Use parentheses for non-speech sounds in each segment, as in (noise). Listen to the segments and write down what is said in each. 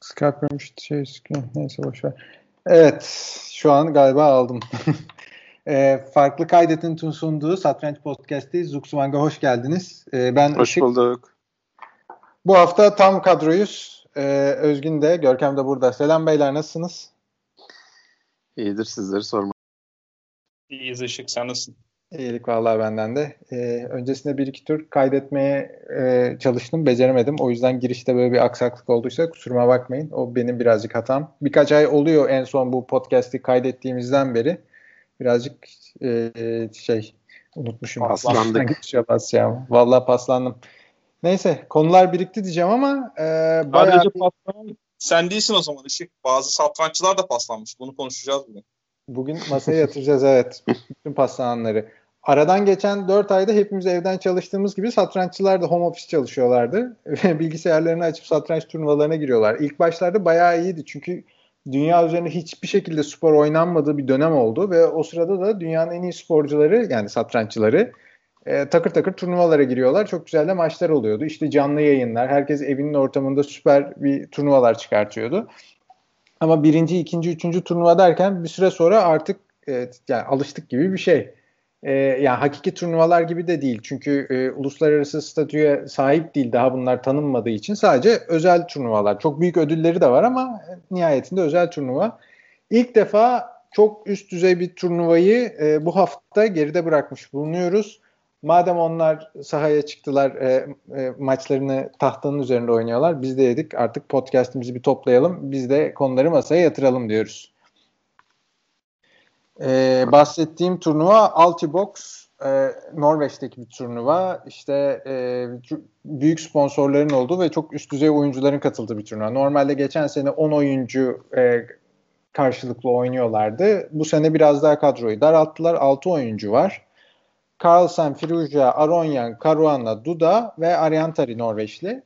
Skype'mış şey neyse boşver. Evet şu an galiba aldım. (laughs) e, farklı kaydetin sunduğu Satranç Podcast'teyiz. Zuxuvang'a hoş geldiniz. E, ben hoş Işık. bulduk. Bu hafta tam kadroyuz. E, Özgün de Görkem de burada. Selam beyler nasılsınız? İyidir sizleri sorma. İyiyiz Işık sen nasılsın? İyilik vallahi benden de. Ee, öncesinde bir iki tur kaydetmeye e, çalıştım. Beceremedim. O yüzden girişte böyle bir aksaklık olduysa kusuruma bakmayın. O benim birazcık hatam. Birkaç ay oluyor en son bu podcast'i kaydettiğimizden beri. Birazcık e, şey unutmuşum. Paslandık. ya. Vallahi paslandım. Neyse konular birikti diyeceğim ama e, bayağı... Sadece paslanan sen değilsin o zaman Işık. Bazı satranççılar da paslanmış. Bunu konuşacağız bugün. Bugün masaya yatıracağız evet. Bütün paslananları. Aradan geçen 4 ayda hepimiz evden çalıştığımız gibi satranççılar da home office çalışıyorlardı. (laughs) Bilgisayarlarını açıp satranç turnuvalarına giriyorlar. İlk başlarda bayağı iyiydi çünkü dünya üzerinde hiçbir şekilde spor oynanmadığı bir dönem oldu ve o sırada da dünyanın en iyi sporcuları yani satranççıları e, takır takır turnuvalara giriyorlar. Çok güzel de maçlar oluyordu. İşte canlı yayınlar, herkes evinin ortamında süper bir turnuvalar çıkartıyordu. Ama birinci, ikinci, üçüncü turnuva derken bir süre sonra artık e, yani alıştık gibi bir şey. E, yani hakiki turnuvalar gibi de değil. Çünkü e, uluslararası statüye sahip değil daha bunlar tanınmadığı için sadece özel turnuvalar. Çok büyük ödülleri de var ama nihayetinde özel turnuva. İlk defa çok üst düzey bir turnuvayı e, bu hafta geride bırakmış bulunuyoruz. Madem onlar sahaya çıktılar, e, e, maçlarını tahtanın üzerinde oynuyorlar. Biz de yedik. Artık podcast'imizi bir toplayalım. Biz de konuları masaya yatıralım diyoruz. E, bahsettiğim turnuva Altibox. E, Norveç'teki bir turnuva. İşte e, büyük sponsorların olduğu ve çok üst düzey oyuncuların katıldığı bir turnuva. Normalde geçen sene 10 oyuncu e, karşılıklı oynuyorlardı. Bu sene biraz daha kadroyu daralttılar. 6 oyuncu var. Carlsen, Firuja, Aronyan, Caruana, Duda ve Ariantari Norveçli.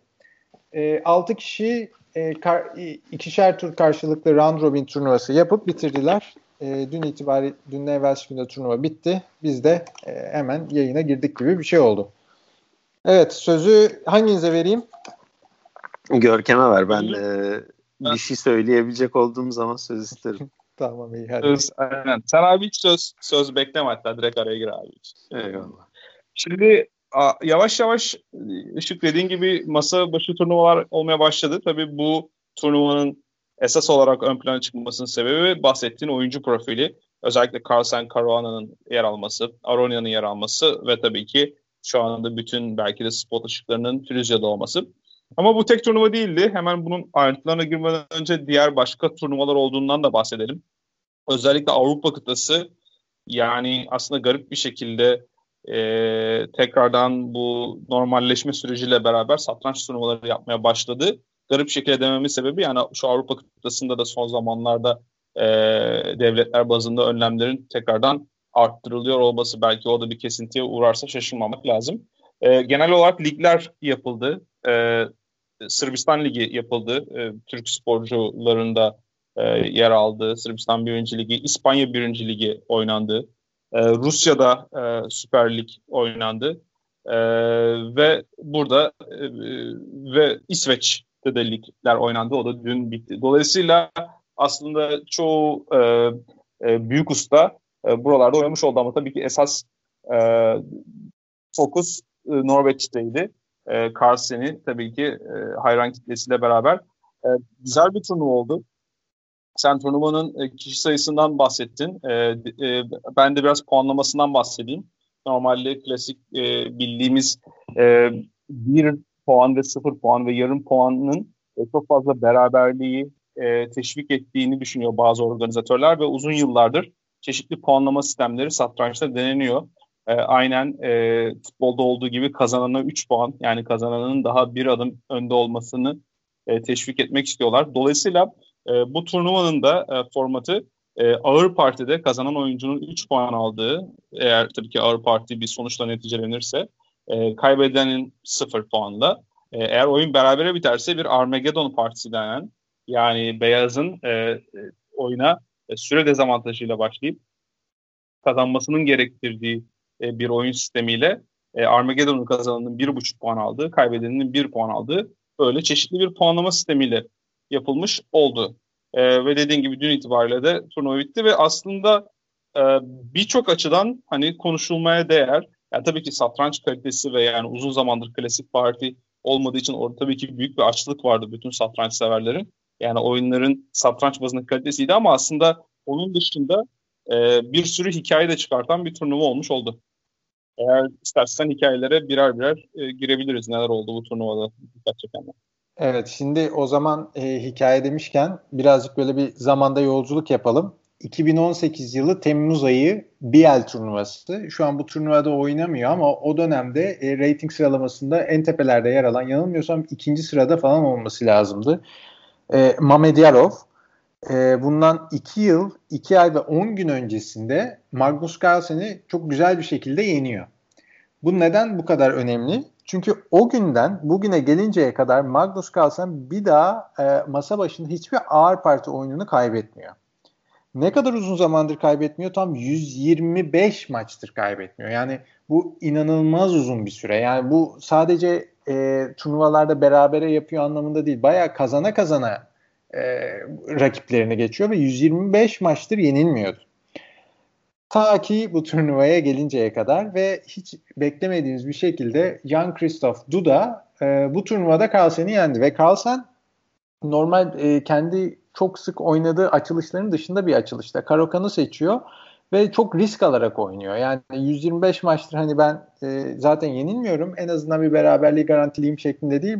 E, 6 kişi e, kar, ikişer tur karşılıklı round robin turnuvası yapıp bitirdiler. E, dün itibari dün evvel günde turnuva bitti. Biz de e, hemen yayına girdik gibi bir şey oldu. Evet sözü hanginize vereyim? Görkem'e ver. Ben e, bir şey söyleyebilecek olduğum zaman söz isterim. (laughs) Tamam iyi hadi. Söz, aynen. Sen abi hiç söz, söz bekleme hatta direkt araya gir abi. Eyvallah. Şimdi a, yavaş yavaş Işık dediğin gibi masa başı turnuvalar olmaya başladı. Tabii bu turnuvanın esas olarak ön plana çıkmasının sebebi bahsettiğin oyuncu profili. Özellikle Carlsen Caruana'nın yer alması, Aronia'nın yer alması ve tabii ki şu anda bütün belki de spot ışıklarının Firuzya'da olması. Ama bu tek turnuva değildi. Hemen bunun ayrıntılarına girmeden önce diğer başka turnuvalar olduğundan da bahsedelim. Özellikle Avrupa kıtası yani aslında garip bir şekilde e, tekrardan bu normalleşme süreciyle beraber satranç turnuvaları yapmaya başladı. Garip şekilde dememin sebebi yani şu Avrupa kıtasında da son zamanlarda e, devletler bazında önlemlerin tekrardan arttırılıyor olması belki o da bir kesintiye uğrarsa şaşırmamak lazım. E, genel olarak ligler yapıldı. E, Sırbistan Ligi yapıldı. E, Türk sporcularında e, yer aldı. Sırbistan 1. Ligi, İspanya 1. Ligi oynandı. E, Rusya'da e, Süper Lig oynandı. E, ve burada e, ve İsveç'te de ligler oynandı. O da dün bitti. Dolayısıyla aslında çoğu e, e, büyük usta e, buralarda oynamış oldu ama tabii ki esas e, fokus e, Norveç'teydi e, Carlsen'i tabii ki e, hayran kitlesiyle beraber. E, güzel bir turnuva oldu. Sen turnuvanın e, kişi sayısından bahsettin. E, e, ben de biraz puanlamasından bahsedeyim. Normalde klasik e, bildiğimiz e, bir puan ve sıfır puan ve yarım puanın e, çok fazla beraberliği e, teşvik ettiğini düşünüyor bazı organizatörler ve uzun yıllardır çeşitli puanlama sistemleri satrançta deneniyor e, aynen e, futbolda olduğu gibi kazanana 3 puan yani kazananın daha bir adım önde olmasını e, teşvik etmek istiyorlar. Dolayısıyla e, bu turnuvanın da e, formatı e, ağır partide kazanan oyuncunun 3 puan aldığı eğer tabii ki ağır parti bir sonuçla neticelenirse e, kaybedenin 0 puanla e, eğer oyun berabere biterse bir Armageddon partisi denen yani beyazın e, e, oyuna e, süre dezavantajıyla başlayıp kazanmasının gerektirdiği e, bir oyun sistemiyle e, Armageddon'un kazananın bir buçuk puan aldığı, kaybedenin bir puan aldığı böyle çeşitli bir puanlama sistemiyle yapılmış oldu. E, ve dediğin gibi dün itibariyle de turnuva bitti ve aslında e, birçok açıdan hani konuşulmaya değer. Yani tabii ki satranç kalitesi ve yani uzun zamandır klasik parti olmadığı için orada tabii ki büyük bir açlık vardı bütün satranç severlerin. Yani oyunların satranç bazında kalitesiydi ama aslında onun dışında e, bir sürü hikaye de çıkartan bir turnuva olmuş oldu. Eğer istersen hikayelere birer birer e, girebiliriz. Neler oldu bu turnuvada dikkat çekenler. Evet şimdi o zaman e, hikaye demişken birazcık böyle bir zamanda yolculuk yapalım. 2018 yılı Temmuz ayı BL turnuvası. Şu an bu turnuvada oynamıyor ama o dönemde e, rating sıralamasında en tepelerde yer alan yanılmıyorsam ikinci sırada falan olması lazımdı. E, Mamedyarov e, bundan 2 yıl, 2 ay ve 10 gün öncesinde Magnus Carlsen'i çok güzel bir şekilde yeniyor. Bu neden bu kadar önemli? Çünkü o günden bugüne gelinceye kadar Magnus Carlsen bir daha e, masa başında hiçbir ağır parti oyununu kaybetmiyor. Ne kadar uzun zamandır kaybetmiyor? Tam 125 maçtır kaybetmiyor. Yani bu inanılmaz uzun bir süre. Yani bu sadece e, turnuvalarda berabere yapıyor anlamında değil. Baya kazana kazana e, rakiplerini geçiyor ve 125 maçtır yenilmiyordu. Ta ki bu turnuvaya gelinceye kadar ve hiç beklemediğimiz bir şekilde Jan Christoph Duda e, bu turnuvada Carlsen'i yendi ve Carlsen normal e, kendi çok sık oynadığı açılışların dışında bir açılışta Karokan'ı seçiyor ve çok risk alarak oynuyor. Yani 125 maçtır hani ben e, zaten yenilmiyorum. En azından bir beraberliği garantileyim şeklinde değil.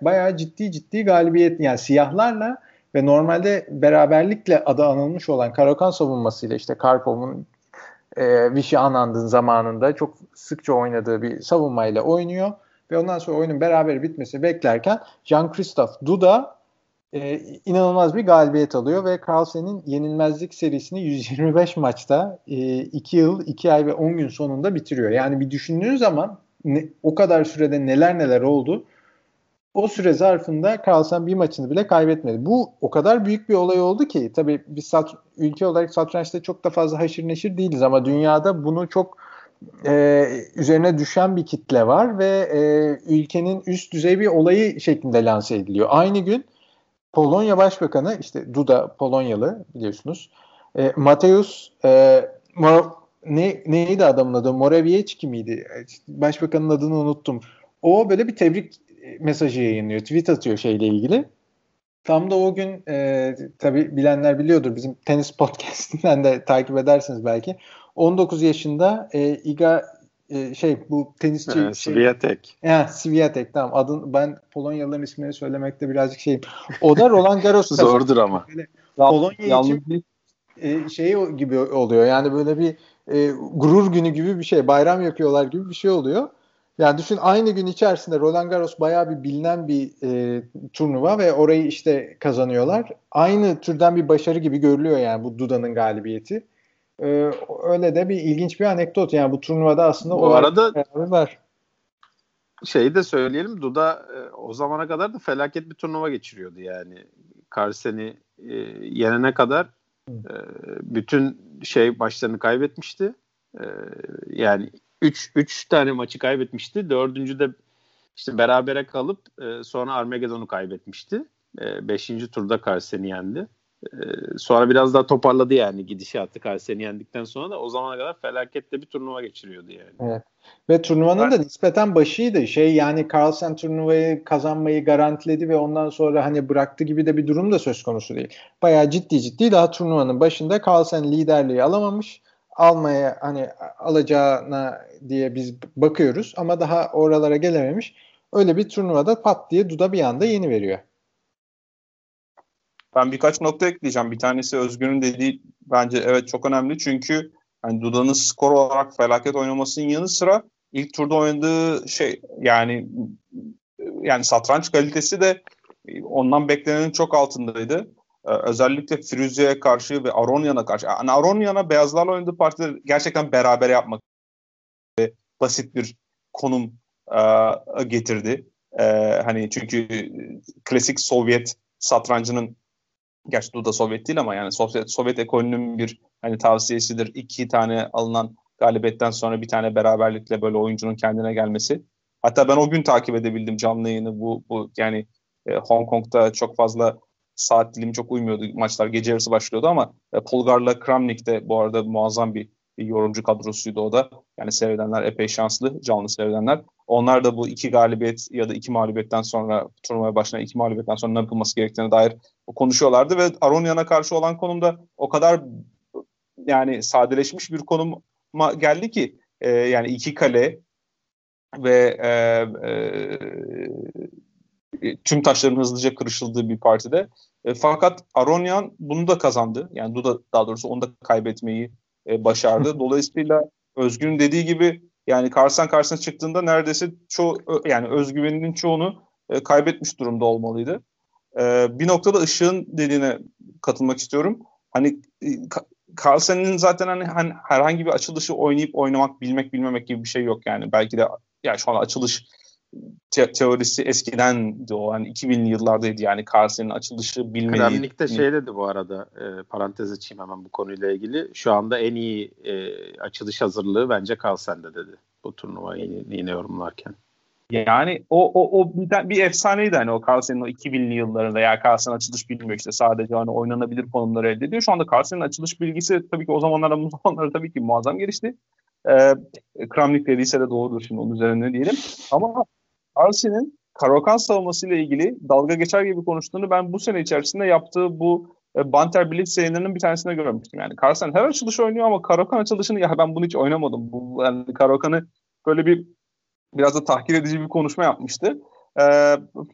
Baya, ciddi ciddi galibiyet yani siyahlarla ve normalde beraberlikle adı anılmış olan Karakan savunmasıyla işte Karpov'un e, Vichy Anand'ın zamanında çok sıkça oynadığı bir savunmayla oynuyor ve ondan sonra oyunun beraber bitmesi beklerken Jean-Christophe Duda e, inanılmaz bir galibiyet alıyor ve Carlsen'in yenilmezlik serisini 125 maçta 2 e, yıl, 2 ay ve 10 gün sonunda bitiriyor. Yani bir düşündüğün zaman ne, o kadar sürede neler neler oldu. O süre zarfında Carlsen bir maçını bile kaybetmedi. Bu o kadar büyük bir olay oldu ki tabii biz sat, ülke olarak satrançta çok da fazla haşır neşir değiliz ama dünyada bunu çok e, üzerine düşen bir kitle var ve e, ülkenin üst düzey bir olayı şeklinde lanse ediliyor. Aynı gün Polonya Başbakanı işte Duda Polonyalı biliyorsunuz. E, Mateusz e, Mor ne, neydi adamın adı? Morawiecki miydi? Başbakanın adını unuttum. O böyle bir tebrik mesajı yayınlıyor. Tweet atıyor şeyle ilgili. Tam da o gün e, tabi bilenler biliyordur bizim tenis (laughs) podcastinden de takip edersiniz belki. 19 yaşında e, Iga e, şey bu tenisçi ee, şey, Sviatek. Ya Sviatek tamam adın ben Polonyalıların ismini söylemekte birazcık şeyim. O da Roland Garros (laughs) zordur ama. Böyle, Polonya için e, şey gibi oluyor. Yani böyle bir e, gurur günü gibi bir şey, bayram yapıyorlar gibi bir şey oluyor. Yani düşün aynı gün içerisinde Roland Garros bayağı bir bilinen bir e, turnuva ve orayı işte kazanıyorlar. Aynı türden bir başarı gibi görülüyor yani bu Duda'nın galibiyeti. Ee, öyle de bir ilginç bir anekdot. Yani bu turnuvada aslında bu arada var. Şeyi de söyleyelim. Duda e, o zamana kadar da felaket bir turnuva geçiriyordu yani. Carlsen'i e, yenene kadar e, bütün şey başlarını kaybetmişti. E, yani 3 3 tane maçı kaybetmişti. Dördüncü de işte berabere kalıp e, sonra Armageddon'u kaybetmişti. 5. E, turda Carlsen'i yendi. Ee, sonra biraz daha toparladı yani gidişatı Kayseri'ni yendikten sonra da o zamana kadar felakette bir turnuva geçiriyordu yani. Evet. Ve turnuvanın da nispeten başıydı. Şey yani Carlsen turnuvayı kazanmayı garantiledi ve ondan sonra hani bıraktı gibi de bir durum da söz konusu değil. Bayağı ciddi ciddi daha turnuvanın başında Carlsen liderliği alamamış. Almaya hani alacağına diye biz bakıyoruz ama daha oralara gelememiş. Öyle bir turnuvada pat diye Duda bir anda yeni veriyor. Ben birkaç nokta ekleyeceğim. Bir tanesi Özgür'ün dediği bence evet çok önemli. Çünkü yani Duda'nın skor olarak felaket oynamasının yanı sıra ilk turda oynadığı şey yani yani satranç kalitesi de ondan beklenenin çok altındaydı. Ee, özellikle Firuze'ye karşı ve Aronian'a karşı. Yani Aronian'a beyazlarla oynadığı partide gerçekten beraber yapmak ve basit bir konum e, getirdi. E, hani çünkü klasik Sovyet satrancının gerçi Duda Sovyet değil ama yani Sovyet, Sovyet ekolünün bir hani tavsiyesidir. İki tane alınan galibiyetten sonra bir tane beraberlikle böyle oyuncunun kendine gelmesi. Hatta ben o gün takip edebildim canlı yayını bu, bu yani e, Hong Kong'da çok fazla saat dilimi çok uymuyordu. Maçlar gece yarısı başlıyordu ama e, Polgar'la Kramnik de bu arada muazzam bir, yorumcu kadrosuydu o da. Yani seyredenler epey şanslı, canlı seyredenler. Onlar da bu iki galibiyet ya da iki mağlubiyetten sonra turnuvaya başlayan iki mağlubiyetten sonra ne yapılması gerektiğine dair konuşuyorlardı ve Aronian'a karşı olan konumda o kadar yani sadeleşmiş bir konuma geldi ki e, yani iki kale ve e, e, tüm taşların hızlıca kırışıldığı bir partide. E, fakat Aronian bunu da kazandı. Yani Duda daha doğrusu onu da kaybetmeyi e, başardı. (laughs) Dolayısıyla Özgür'ün dediği gibi yani karşısına karşısına çıktığında neredeyse çoğu yani özgüveninin çoğunu e, kaybetmiş durumda olmalıydı. E, bir noktada ışığın dediğine katılmak istiyorum. Hani e, Carlsen'in zaten hani, hani herhangi bir açılışı oynayıp oynamak, bilmek, bilmemek gibi bir şey yok yani. Belki de yani şu an açılış te- teorisi eskiden o hani 2000'li yıllardaydı yani Carlsen'in açılışı bilmeliyiz. Kremlik de şey dedi bu arada e, parantez açayım hemen bu konuyla ilgili. Şu anda en iyi e, açılış hazırlığı bence Carlsen'de dedi bu turnuvayı yine yorumlarken. Yani o o o bir, bir efsaneydi hani o Carlsen'in o 2000'li yıllarında ya Carlsen açılış bilmiyor işte sadece hani oynanabilir konumları elde ediyor. Şu anda Carlsen'in açılış bilgisi tabii ki o zamanlarda bu zamanlarda tabii ki muazzam gelişti. Ee, Kramnik dediyse de doğrudur şimdi onun üzerine diyelim. Ama Carlsen'in Karokan savunmasıyla ilgili dalga geçer gibi konuştuğunu ben bu sene içerisinde yaptığı bu e, Banter Blitz yayınlarının bir tanesinde görmüştüm. Yani Carlsen her açılış oynuyor ama Karokan açılışını ya ben bunu hiç oynamadım. Bu, yani Karokan'ı böyle bir biraz da tahkir edici bir konuşma yapmıştı. E,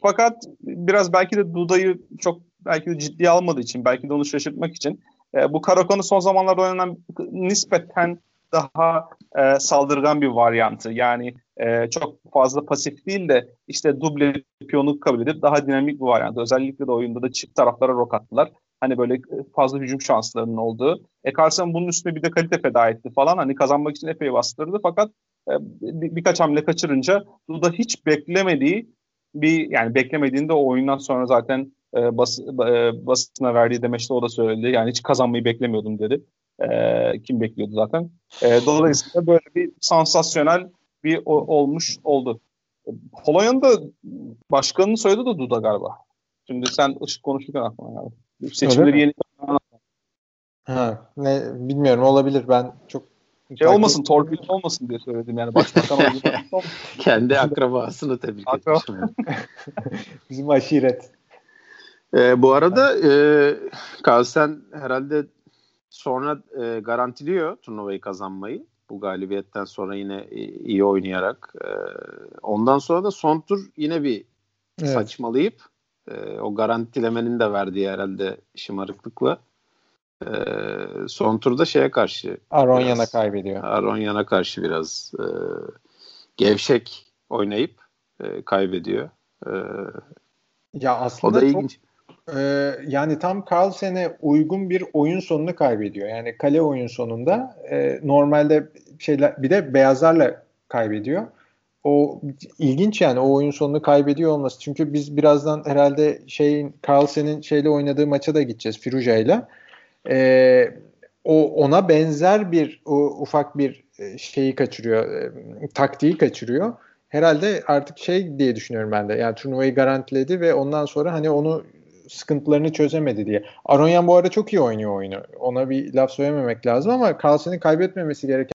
fakat biraz belki de Duda'yı çok belki de ciddiye almadığı için, belki de onu şaşırtmak için e, bu Karakon'u son zamanlarda oynanan nispeten daha e, saldırgan bir varyantı. Yani e, çok fazla pasif değil de işte duble piyonu kabul edip daha dinamik bir varyantı. Özellikle de oyunda da çift taraflara rok attılar. Hani böyle fazla hücum şanslarının olduğu. E Carson bunun üstüne bir de kalite feda etti falan. Hani kazanmak için epey bastırdı fakat e, bir, birkaç hamle kaçırınca Duda hiç beklemediği bir yani beklemediğinde o oyundan sonra zaten e, bas, e, basına verdiği demeçte o da söyledi. Yani hiç kazanmayı beklemiyordum dedi. E, kim bekliyordu zaten. E, dolayısıyla böyle bir sansasyonel bir o, olmuş oldu. Polonya'nın da başkanını söyledi de Duda galiba. Şimdi sen ışık konuşurken aklıma geldi. Seçimleri yeni Ha, ne bilmiyorum olabilir. Ben çok şey olmasın, torpil olmasın diye söyledim yani başbakan (laughs) Kendi akrabasını tebrik etmişim. (laughs) Bizim aşiret. Ee, bu arada e, Carlsen herhalde sonra e, garantiliyor turnuvayı kazanmayı. Bu galibiyetten sonra yine iyi oynayarak. E, ondan sonra da son tur yine bir evet. saçmalayıp e, o garantilemenin de verdiği herhalde şımarıklıkla e, son turda şeye karşı Aronya'na kaybediyor. Aronya'na karşı biraz e, gevşek oynayıp e, kaybediyor. E, ya aslında o da ilginç. Çok, e, yani tam Carlsen'e uygun bir oyun sonunu kaybediyor. Yani kale oyun sonunda e, normalde şeyler bir de beyazlarla kaybediyor. O ilginç yani o oyun sonunu kaybediyor olması. Çünkü biz birazdan herhalde şeyin Carlsen'in şeyle oynadığı maça da gideceğiz Firuja ile e, o ona benzer bir o ufak bir e, şeyi kaçırıyor, e, taktiği kaçırıyor. Herhalde artık şey diye düşünüyorum ben de. Yani turnuvayı garantiledi ve ondan sonra hani onu sıkıntılarını çözemedi diye. Aronyan bu arada çok iyi oynuyor oyunu. Ona bir laf söylememek lazım ama Carlsen'in kaybetmemesi gereken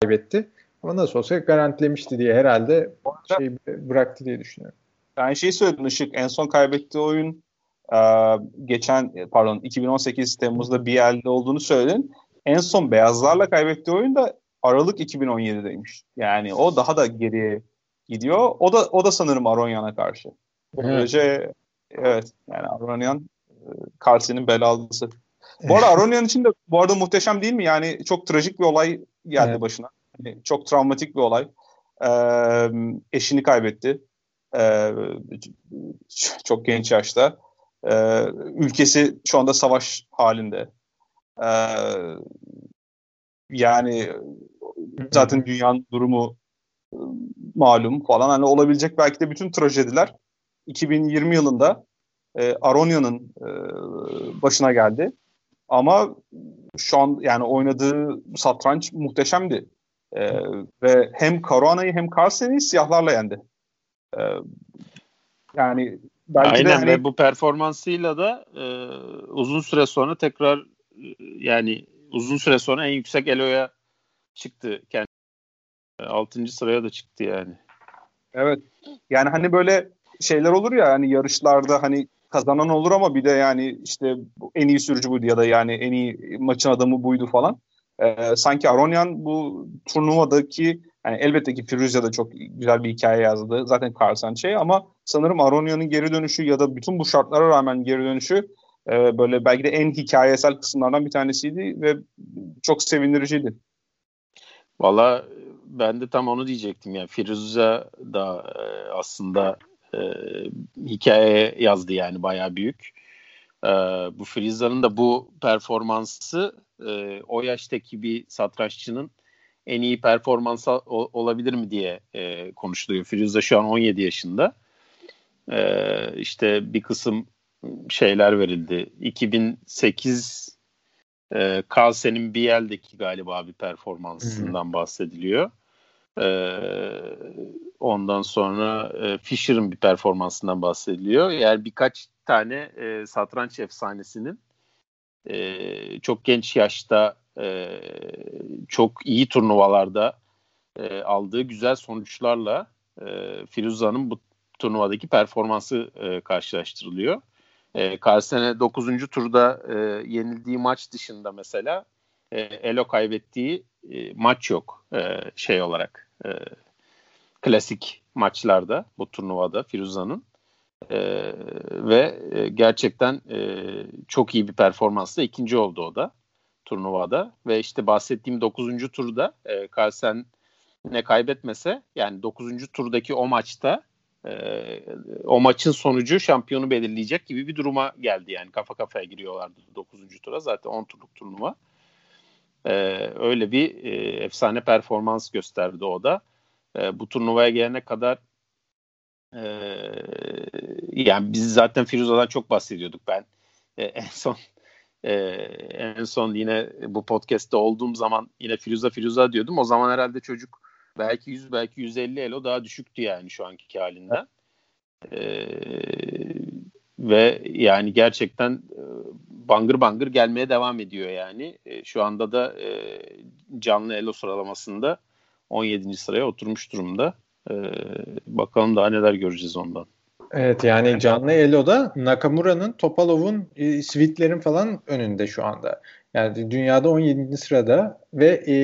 kaybetti. Ama nasıl olsa garantilemişti diye herhalde şey bıraktı diye düşünüyorum. Ben şey söyledim Işık. En son kaybettiği oyun e, geçen pardon 2018 Temmuz'da bir yerde olduğunu söyledin. En son beyazlarla kaybettiği oyun da Aralık 2017'deymiş. Yani o daha da geriye gidiyor. O da o da sanırım Aronyan'a karşı. Böylece evet yani Aronyan Carlsen'in belalısı. Bu arada Aronyan için de bu arada muhteşem değil mi? Yani çok trajik bir olay geldi evet. başına. Yani çok travmatik bir olay. Ee, eşini kaybetti. Ee, çok genç yaşta. Ee, ülkesi şu anda savaş halinde. Ee, yani zaten dünyanın durumu ıı, malum falan. Hani olabilecek belki de bütün trajediler 2020 yılında e, Aronya'nın e, başına geldi. Ama şu an yani oynadığı satranç muhteşemdi. E, ve hem Caruana'yı hem Carlsen'i siyahlarla yendi. E, yani belki Aynen de hani... ve bu performansıyla da e, uzun süre sonra tekrar e, yani uzun süre sonra en yüksek eloya çıktı. Kendi 6. sıraya da çıktı yani. Evet. Yani hani böyle şeyler olur ya hani yarışlarda hani kazanan olur ama bir de yani işte en iyi sürücü buydu ya da yani en iyi maçın adamı buydu falan. Ee, sanki Aronyan bu turnuvadaki yani elbette ki Firuzya da çok güzel bir hikaye yazdı. Zaten Carlsen şey ama sanırım Aronyan'ın geri dönüşü ya da bütün bu şartlara rağmen geri dönüşü e, böyle belki de en hikayesel kısımlardan bir tanesiydi ve çok sevindiriciydi. Valla ben de tam onu diyecektim. Yani Firuza da e, aslında e, hikaye yazdı yani bayağı büyük. E, bu Firuza'nın da bu performansı e, o yaştaki bir satranççının en iyi performansı olabilir mi diye e, konuşuluyor. Firuza şu an 17 yaşında. E, işte bir kısım şeyler verildi. 2008 e, Carlsen'in Biel'deki galiba bir performansından bahsediliyor. E, ondan sonra e, Fischer'ın bir performansından bahsediliyor. Yani birkaç tane e, satranç efsanesinin e, çok genç yaşta e, çok iyi turnuvalarda e, aldığı güzel sonuçlarla e, Firuza'nın bu turnuvadaki performansı e, karşılaştırılıyor. E, Carlsen'e 9. turda e, yenildiği maç dışında mesela e, Elo kaybettiği e, maç yok e, şey olarak e, klasik maçlarda bu turnuvada Firuza'nın e, ve e, gerçekten e, çok iyi bir performansla ikinci oldu o da turnuvada ve işte bahsettiğim 9. turda e, Carlsen ne kaybetmese yani 9. turdaki o maçta e, o maçın sonucu şampiyonu belirleyecek gibi bir duruma geldi yani kafa kafaya giriyorlardı 9. tura zaten 10 turluk turnuva. E, öyle bir e, efsane performans gösterdi o da. E, bu turnuvaya gelene kadar e, yani biz zaten Firuza'dan çok bahsediyorduk ben. E, (laughs) en son e, en son yine bu podcast'te olduğum zaman yine Firuza Firuza diyordum. O zaman herhalde çocuk belki 100 belki 150 elo daha düşüktü yani şu anki halinden. Ee, ve yani gerçekten e, bangır bangır gelmeye devam ediyor yani. E, şu anda da e, canlı elo sıralamasında 17. sıraya oturmuş durumda. E, bakalım daha neler göreceğiz ondan. Evet yani canlı Elo'da Nakamura'nın, Topalov'un, e, Svitler'in falan önünde şu anda. Yani dünyada 17. sırada ve e,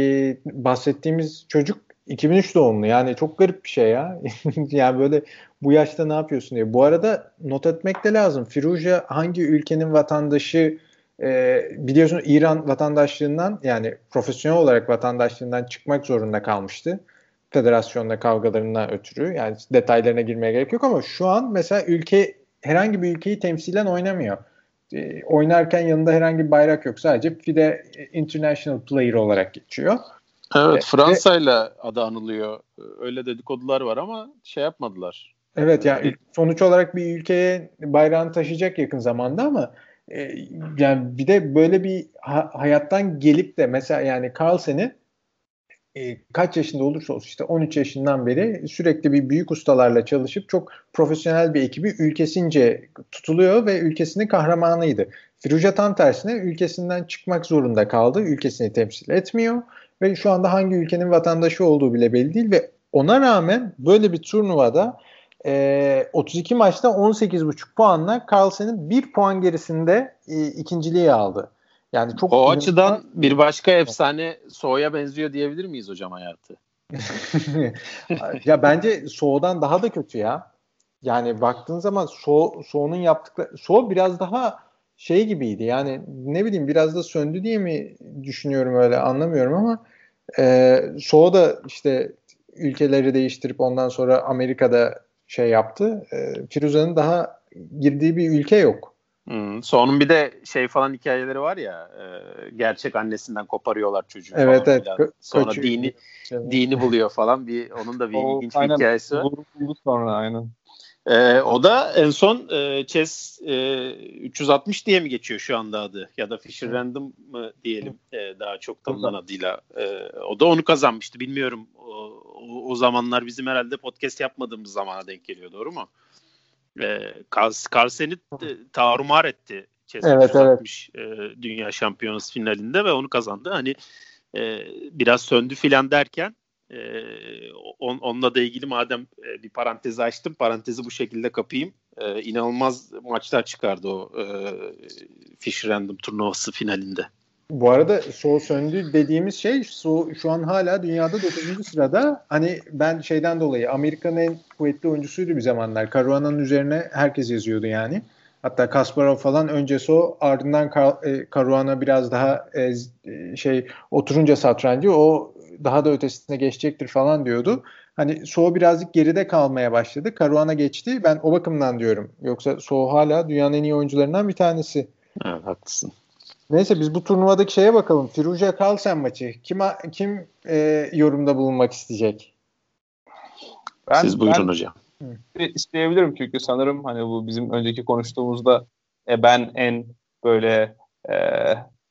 bahsettiğimiz çocuk 2003 doğumlu yani çok garip bir şey ya. (laughs) yani böyle bu yaşta ne yapıyorsun diye. Bu arada not etmek de lazım. Firuja hangi ülkenin vatandaşı e, biliyorsun İran vatandaşlığından yani profesyonel olarak vatandaşlığından çıkmak zorunda kalmıştı. Federasyonla kavgalarından ötürü. Yani detaylarına girmeye gerek yok ama şu an mesela ülke herhangi bir ülkeyi temsilen oynamıyor. E, oynarken yanında herhangi bir bayrak yok. Sadece FIDE International Player olarak geçiyor. Evet e, Fransa'yla adı anılıyor. Öyle dedikodular var ama şey yapmadılar. Evet yani e, sonuç olarak bir ülkeye bayrağını taşıyacak yakın zamanda ama e, yani bir de böyle bir ha, hayattan gelip de mesela yani Carlsen'i e, kaç yaşında olursa olsun işte 13 yaşından beri sürekli bir büyük ustalarla çalışıp çok profesyonel bir ekibi ülkesince tutuluyor ve ülkesinin kahramanıydı. Firuja tam tersine ülkesinden çıkmak zorunda kaldı. Ülkesini temsil etmiyor ve şu anda hangi ülkenin vatandaşı olduğu bile belli değil ve ona rağmen böyle bir turnuvada e, 32 maçta 18,5 puanla Carlsen'in bir puan gerisinde e, ikinciliği aldı. Yani çok o açıdan bir başka efsane Soğu'ya benziyor diyebilir miyiz hocam hayatı? (laughs) ya bence Soğu'dan daha da kötü ya. Yani baktığın zaman So Soğu'nun yaptıkları So biraz daha şey gibiydi. Yani ne bileyim biraz da söndü diye mi düşünüyorum öyle anlamıyorum ama e, So da işte ülkeleri değiştirip ondan sonra Amerika'da şey yaptı. E, Firuza'nın daha girdiği bir ülke yok. Hmm, sonun bir de şey falan hikayeleri var ya e, gerçek annesinden koparıyorlar çocuğu evet, falan. Evet Sonra kaçıyor. dini dini buluyor falan bir onun da bir o, ilginç aynen, bir hikayesi var. Buldu sonra aynen. E, o da en son e, Chess e, 360 diye mi geçiyor şu anda adı ya da Fisher Random mı diyelim e, daha çok tanınan adıyla. E, o da onu kazanmıştı bilmiyorum. O, o, o zamanlar bizim herhalde podcast yapmadığımız zamana denk geliyor doğru mu? E, Carlsen'i tarumar etti. evet, evet. E, Dünya Şampiyonası finalinde ve onu kazandı. Hani e, biraz söndü filan derken e, on, onunla da ilgili madem e, bir parantezi açtım parantezi bu şekilde kapayım. E, inanılmaz maçlar çıkardı o e, Fish Random turnuvası finalinde. Bu arada Soğu söndü dediğimiz şey Soğu şu an hala dünyada 9. sırada. Hani ben şeyden dolayı Amerika'nın en kuvvetli oyuncusuydu bir zamanlar. Caruana'nın üzerine herkes yazıyordu yani. Hatta Kasparov falan önce So ardından Caruana e, biraz daha e, e, şey oturunca satrancı o daha da ötesine geçecektir falan diyordu. Hani So birazcık geride kalmaya başladı. Caruana geçti. Ben o bakımdan diyorum. Yoksa So hala dünyanın en iyi oyuncularından bir tanesi. Evet haklısın. Neyse biz bu turnuvadaki şeye bakalım. Firuze Kalsen maçı. Kim kim e, yorumda bulunmak isteyecek? Ben, Siz buyurun ben, hocam. İsteyebilirim çünkü sanırım hani bu bizim önceki konuştuğumuzda e, ben en böyle e,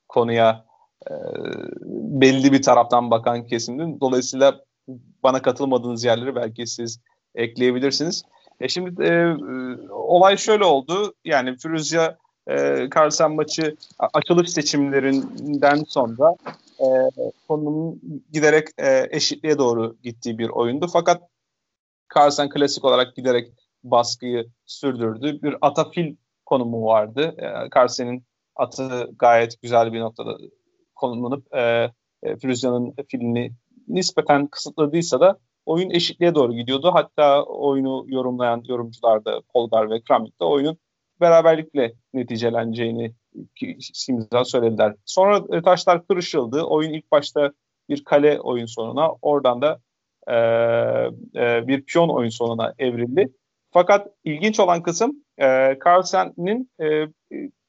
konuya e, belli bir taraftan bakan kesimdim. Dolayısıyla bana katılmadığınız yerleri belki siz ekleyebilirsiniz. E şimdi e, olay şöyle oldu. Yani Firuzya e, Carlsen maçı açılış seçimlerinden sonra e, konunun giderek e, eşitliğe doğru gittiği bir oyundu. Fakat Carlsen klasik olarak giderek baskıyı sürdürdü. Bir atafil konumu vardı. E, Carlsen'in atı gayet güzel bir noktada konumlanıp e, e, filini nispeten kısıtladıysa da oyun eşitliğe doğru gidiyordu. Hatta oyunu yorumlayan yorumcular da Polgar ve Kramnik de oyunun beraberlikle neticeleneceğini simza söylediler. Sonra e, taşlar kırışıldı. Oyun ilk başta bir kale oyun sonuna, oradan da e, e, bir piyon oyun sonuna evrildi. Fakat ilginç olan kısım e, Carlsen'in e,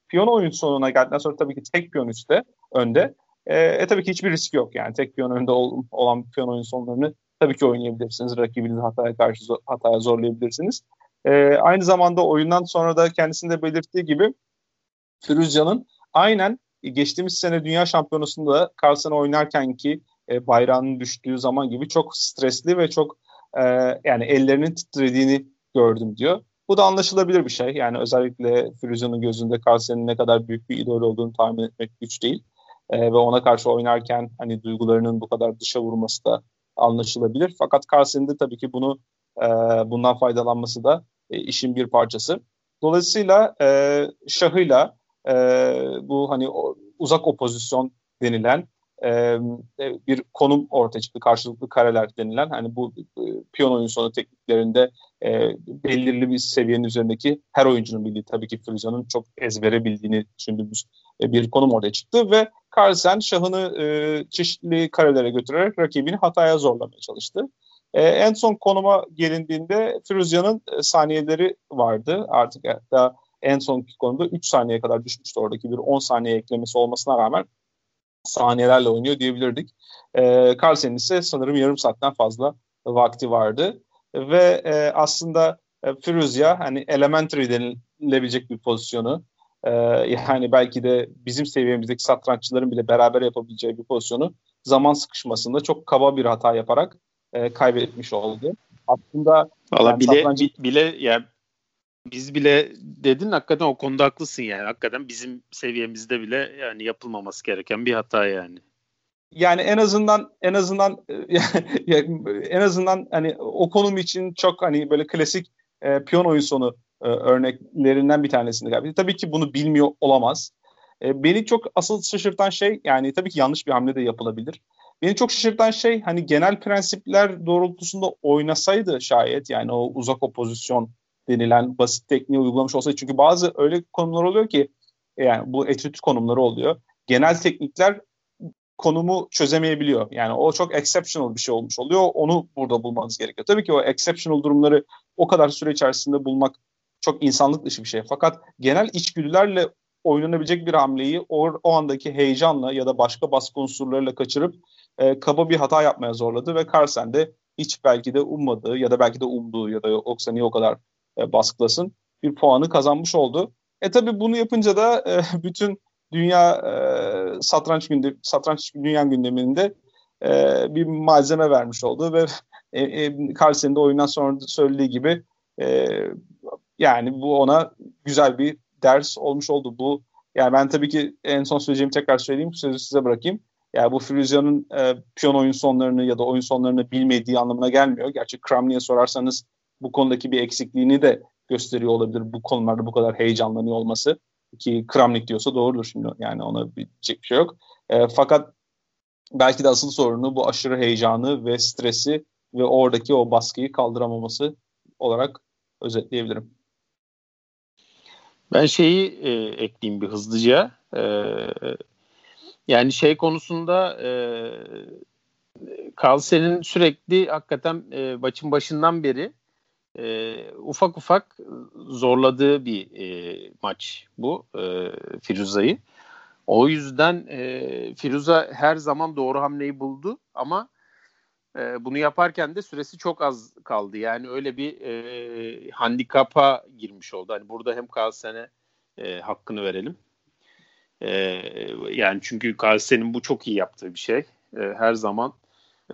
piyon oyun sonuna geldikten sonra tabii ki tek piyon üstte, önde. E, e tabii ki hiçbir risk yok yani. Tek piyon önde ol, olan piyon oyun sonlarını tabii ki oynayabilirsiniz. Rakibinizi hataya karşı hataya zorlayabilirsiniz. E, aynı zamanda oyundan sonra da kendisinde belirttiği gibi Firuzya'nın aynen geçtiğimiz sene Dünya Şampiyonası'nda Carlsen oynarken ki e, bayrağının düştüğü zaman gibi çok stresli ve çok e, yani ellerinin titrediğini gördüm diyor. Bu da anlaşılabilir bir şey. Yani özellikle Firuzya'nın gözünde Carlsen'in ne kadar büyük bir idol olduğunu tahmin etmek güç değil. E, ve ona karşı oynarken hani duygularının bu kadar dışa vurması da anlaşılabilir. Fakat Carlsen'in de tabii ki bunu e, bundan faydalanması da e, işin bir parçası. Dolayısıyla e, şahıyla e, bu hani o, uzak opozisyon denilen e, bir konum ortaya çıktı. Karşılıklı kareler denilen hani bu e, piyon oyun sonu tekniklerinde e, belirli bir seviyenin üzerindeki her oyuncunun bildiği tabii ki Füzyon'un çok ezbere bildiğini düşündüğümüz e, bir konum ortaya çıktı ve Carlsen şahını e, çeşitli karelere götürerek rakibini hataya zorlamaya çalıştı. E, en son konuma gelindiğinde Firuzya'nın e, saniyeleri vardı. Artık hatta en son konumda 3 saniye kadar düşmüştü oradaki bir 10 saniye eklemesi olmasına rağmen saniyelerle oynuyor diyebilirdik. E, Carlsen'in ise sanırım yarım saatten fazla vakti vardı. Ve e, aslında e, Firuzya hani elementary denilebilecek bir pozisyonu e, yani belki de bizim seviyemizdeki satranççıların bile beraber yapabileceği bir pozisyonu zaman sıkışmasında çok kaba bir hata yaparak e, kaybetmiş oldu. Aslında Valla yani bile satrancı... bile yani biz bile dedin hakikaten o konuda haklısın yani. Hakikaten bizim seviyemizde bile yani yapılmaması gereken bir hata yani. Yani en azından en azından (laughs) en azından hani o konum için çok hani böyle klasik e, piyon oyun sonu e, örneklerinden bir tanesini galiba. Tabii ki bunu bilmiyor olamaz. E, beni çok asıl şaşırtan şey yani tabii ki yanlış bir hamle de yapılabilir. Beni çok şaşırtan şey hani genel prensipler doğrultusunda oynasaydı şayet yani o uzak opozisyon denilen basit tekniği uygulamış olsaydı. Çünkü bazı öyle konumlar oluyor ki yani bu etüt konumları oluyor. Genel teknikler konumu çözemeyebiliyor. Yani o çok exceptional bir şey olmuş oluyor. Onu burada bulmanız gerekiyor. Tabii ki o exceptional durumları o kadar süre içerisinde bulmak çok insanlık dışı bir şey. Fakat genel içgüdülerle oynanabilecek bir hamleyi o, o andaki heyecanla ya da başka baskı unsurlarıyla kaçırıp e, kaba bir hata yapmaya zorladı ve Carlsen de hiç belki de ummadığı ya da belki de umduğu ya da yoksa niye o kadar e, baskılasın bir puanı kazanmış oldu. E tabi bunu yapınca da e, (laughs) bütün dünya e, satranç günde satranç dünya gündeminde e, bir malzeme vermiş oldu ve (laughs) e, e, de oyundan sonra söylediği gibi e, Yani bu ona güzel bir ders olmuş oldu. Bu yani ben tabii ki en son söyleyeceğimi tekrar söyleyeyim. Sözü size bırakayım. Yani bu Firuzya'nın e, piyon oyun sonlarını ya da oyun sonlarını bilmediği anlamına gelmiyor. Gerçi Kramni'ye sorarsanız bu konudaki bir eksikliğini de gösteriyor olabilir bu konularda bu kadar heyecanlanıyor olması. Ki Kramnik diyorsa doğrudur şimdi yani ona bir şey yok. E, fakat belki de asıl sorunu bu aşırı heyecanı ve stresi ve oradaki o baskıyı kaldıramaması olarak özetleyebilirim. Ben şeyi e, ekleyeyim bir hızlıca. E, yani şey konusunda e, Carlsen'in sürekli hakikaten e, maçın başından beri e, ufak ufak zorladığı bir e, maç bu e, Firuza'yı. O yüzden e, Firuza her zaman doğru hamleyi buldu ama e, bunu yaparken de süresi çok az kaldı. Yani öyle bir e, handikapa girmiş oldu. Hani burada hem Carlsen'e e, hakkını verelim. E, yani çünkü Carlsen'in bu çok iyi yaptığı bir şey. E, her zaman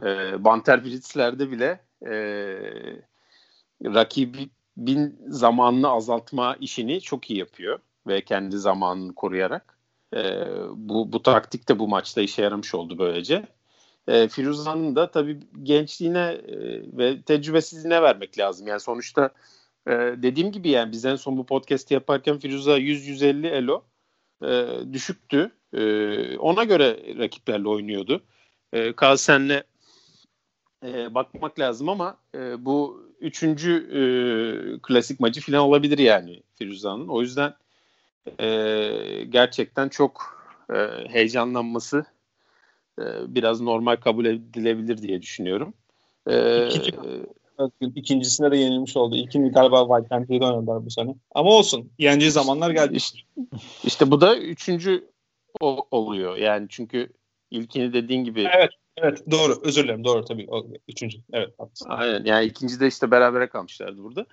e, Banter Blitz'lerde bile e, rakibin zamanını azaltma işini çok iyi yapıyor ve kendi zamanını koruyarak. E, bu, bu taktik de bu maçta işe yaramış oldu böylece. E, Firuza'nın da tabii gençliğine e, ve tecrübesizliğine vermek lazım. Yani sonuçta e, dediğim gibi yani biz en son bu podcast'i yaparken Firuza 100-150 elo e, düşüktü. E, ona göre rakiplerle oynuyordu. E, Kalsen'le e, bakmak lazım ama e, bu üçüncü e, klasik maçı falan olabilir yani Firuza'nın. O yüzden e, gerçekten çok e, heyecanlanması e, biraz normal kabul edilebilir diye düşünüyorum. E, İkinci, ikincisine de yenilmiş oldu. İlkini galiba Whitehand'de oynadılar bu sene. Ama olsun. Yeneceği zamanlar geldi. İşte, işte bu da üçüncü o, oluyor. Yani çünkü ilkini dediğin gibi Evet. Evet doğru. Özür dilerim. Doğru tabii. O, üçüncü. Evet. Haklısın. Aynen. Yani ikinci de işte berabere kalmışlardı burada.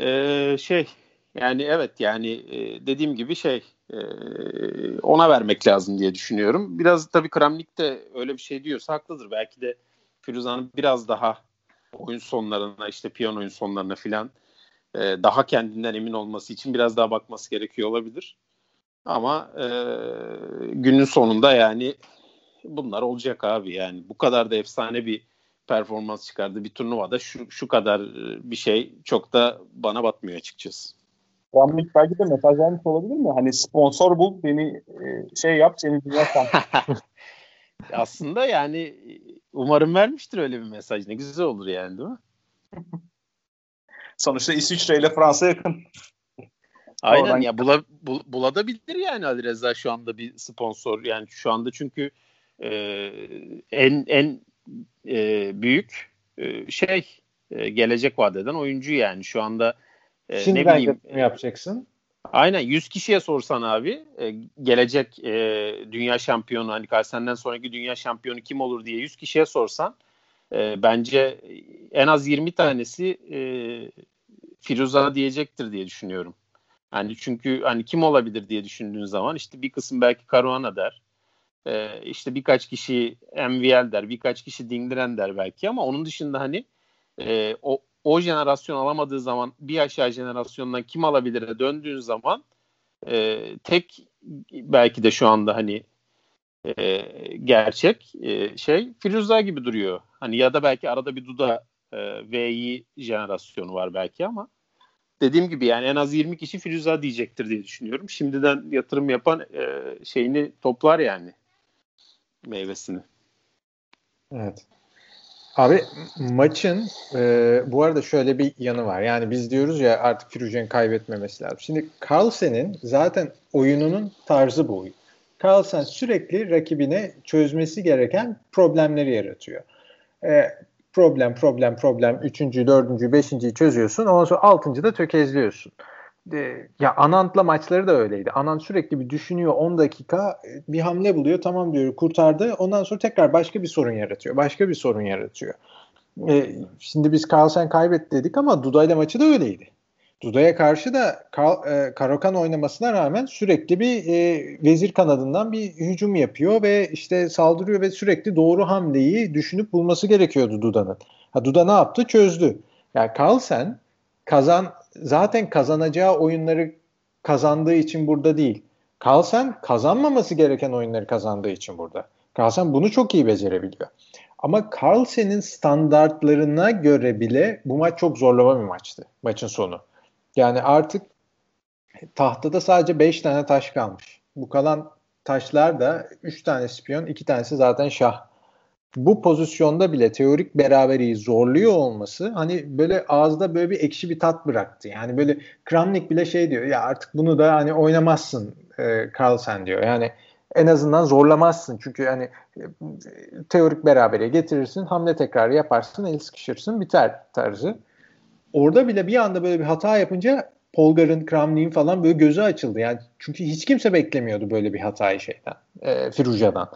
Ee, şey yani evet yani e, dediğim gibi şey e, ona vermek lazım diye düşünüyorum. Biraz tabii Kramnik de öyle bir şey diyorsa haklıdır. Belki de Firuza'nın biraz daha oyun sonlarına işte piyon oyun sonlarına filan e, daha kendinden emin olması için biraz daha bakması gerekiyor olabilir. Ama e, günün sonunda yani bunlar olacak abi yani bu kadar da efsane bir performans çıkardı bir turnuvada şu şu kadar bir şey çok da bana batmıyor açıkçası. Ramlik belki de mesaj vermiş olabilir mi? Hani sponsor bul beni e, şey yap seni dünya (laughs) Aslında yani umarım vermiştir öyle bir mesaj. Ne güzel olur yani değil mi? (laughs) Sonuçta İsviçre ile Fransa yakın. Aynen Oradan... ya bula, bul, bulabilir yani Ali Reza şu anda bir sponsor. Yani şu anda çünkü e, en en e, büyük e, şey e, gelecek vadeden oyuncu yani şu anda e, Şimdi ne bileyim mi yapacaksın? Aynen 100 kişiye sorsan abi e, gelecek e, dünya şampiyonu hani Carlsen'den sonraki dünya şampiyonu kim olur diye 100 kişiye sorsan e, bence en az 20 tanesi e, Firuza diyecektir diye düşünüyorum. Yani çünkü hani kim olabilir diye düşündüğün zaman işte bir kısım belki Caruana der. E, işte birkaç kişi MVL der, birkaç kişi Dingdiren der belki ama onun dışında hani e, o o jenerasyon alamadığı zaman bir aşağı jenerasyondan kim alabilir'e döndüğün zaman e, tek belki de şu anda hani e, gerçek e, şey Firuza gibi duruyor. Hani ya da belki arada bir Duda e, VI jenerasyonu var belki ama dediğim gibi yani en az 20 kişi Firuza diyecektir diye düşünüyorum. Şimdiden yatırım yapan e, şeyini toplar yani meyvesini. Evet. Abi maçın e, bu arada şöyle bir yanı var. Yani biz diyoruz ya artık Firujen kaybetmemesi lazım. Şimdi Carlsen'in zaten oyununun tarzı bu oyun. Carlsen sürekli rakibine çözmesi gereken problemleri yaratıyor. E, problem, problem, problem. Üçüncü, dördüncü, beşinciyi çözüyorsun. Ondan sonra altıncı da tökezliyorsun e, ya Anant'la maçları da öyleydi. Anant sürekli bir düşünüyor 10 dakika bir hamle buluyor tamam diyor kurtardı. Ondan sonra tekrar başka bir sorun yaratıyor. Başka bir sorun yaratıyor. E, şimdi biz Carlsen kaybetti dedik ama Duda ile maçı da öyleydi. Duda'ya karşı da Kar, e, Karokan oynamasına rağmen sürekli bir e, vezir kanadından bir hücum yapıyor ve işte saldırıyor ve sürekli doğru hamleyi düşünüp bulması gerekiyordu Duda'nın. Ha, Duda ne yaptı? Çözdü. Yani Carlsen kazan zaten kazanacağı oyunları kazandığı için burada değil. Carlsen kazanmaması gereken oyunları kazandığı için burada. Carlsen bunu çok iyi becerebiliyor. Ama Carlsen'in standartlarına göre bile bu maç çok zorlama bir maçtı maçın sonu. Yani artık tahtada sadece 5 tane taş kalmış. Bu kalan taşlar da 3 tane spiyon, 2 tanesi zaten şah. Bu pozisyonda bile teorik beraberiyi zorluyor olması hani böyle ağızda böyle bir ekşi bir tat bıraktı. Yani böyle Kramnik bile şey diyor ya artık bunu da hani oynamazsın e, Carlsen diyor. Yani en azından zorlamazsın. Çünkü hani e, teorik berabere getirirsin, hamle tekrarı yaparsın, el sıkışırsın, biter tarzı. Orada bile bir anda böyle bir hata yapınca Polgar'ın, Kramnik'in falan böyle gözü açıldı. Yani çünkü hiç kimse beklemiyordu böyle bir hatayı şeyden, e, Firuja'dan.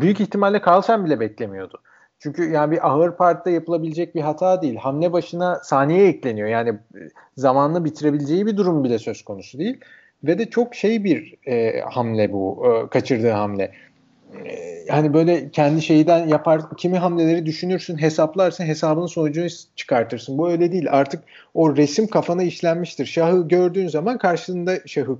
Büyük ihtimalle Carlsen bile beklemiyordu. Çünkü yani bir ağır partide yapılabilecek bir hata değil. Hamle başına saniye ekleniyor. Yani e, zamanla bitirebileceği bir durum bile söz konusu değil. Ve de çok şey bir e, hamle bu, e, kaçırdığı hamle. E, yani böyle kendi şeyden yapar, kimi hamleleri düşünürsün, hesaplarsın, hesabının sonucunu çıkartırsın. Bu öyle değil. Artık o resim kafana işlenmiştir. Şahı gördüğün zaman karşılığında şahı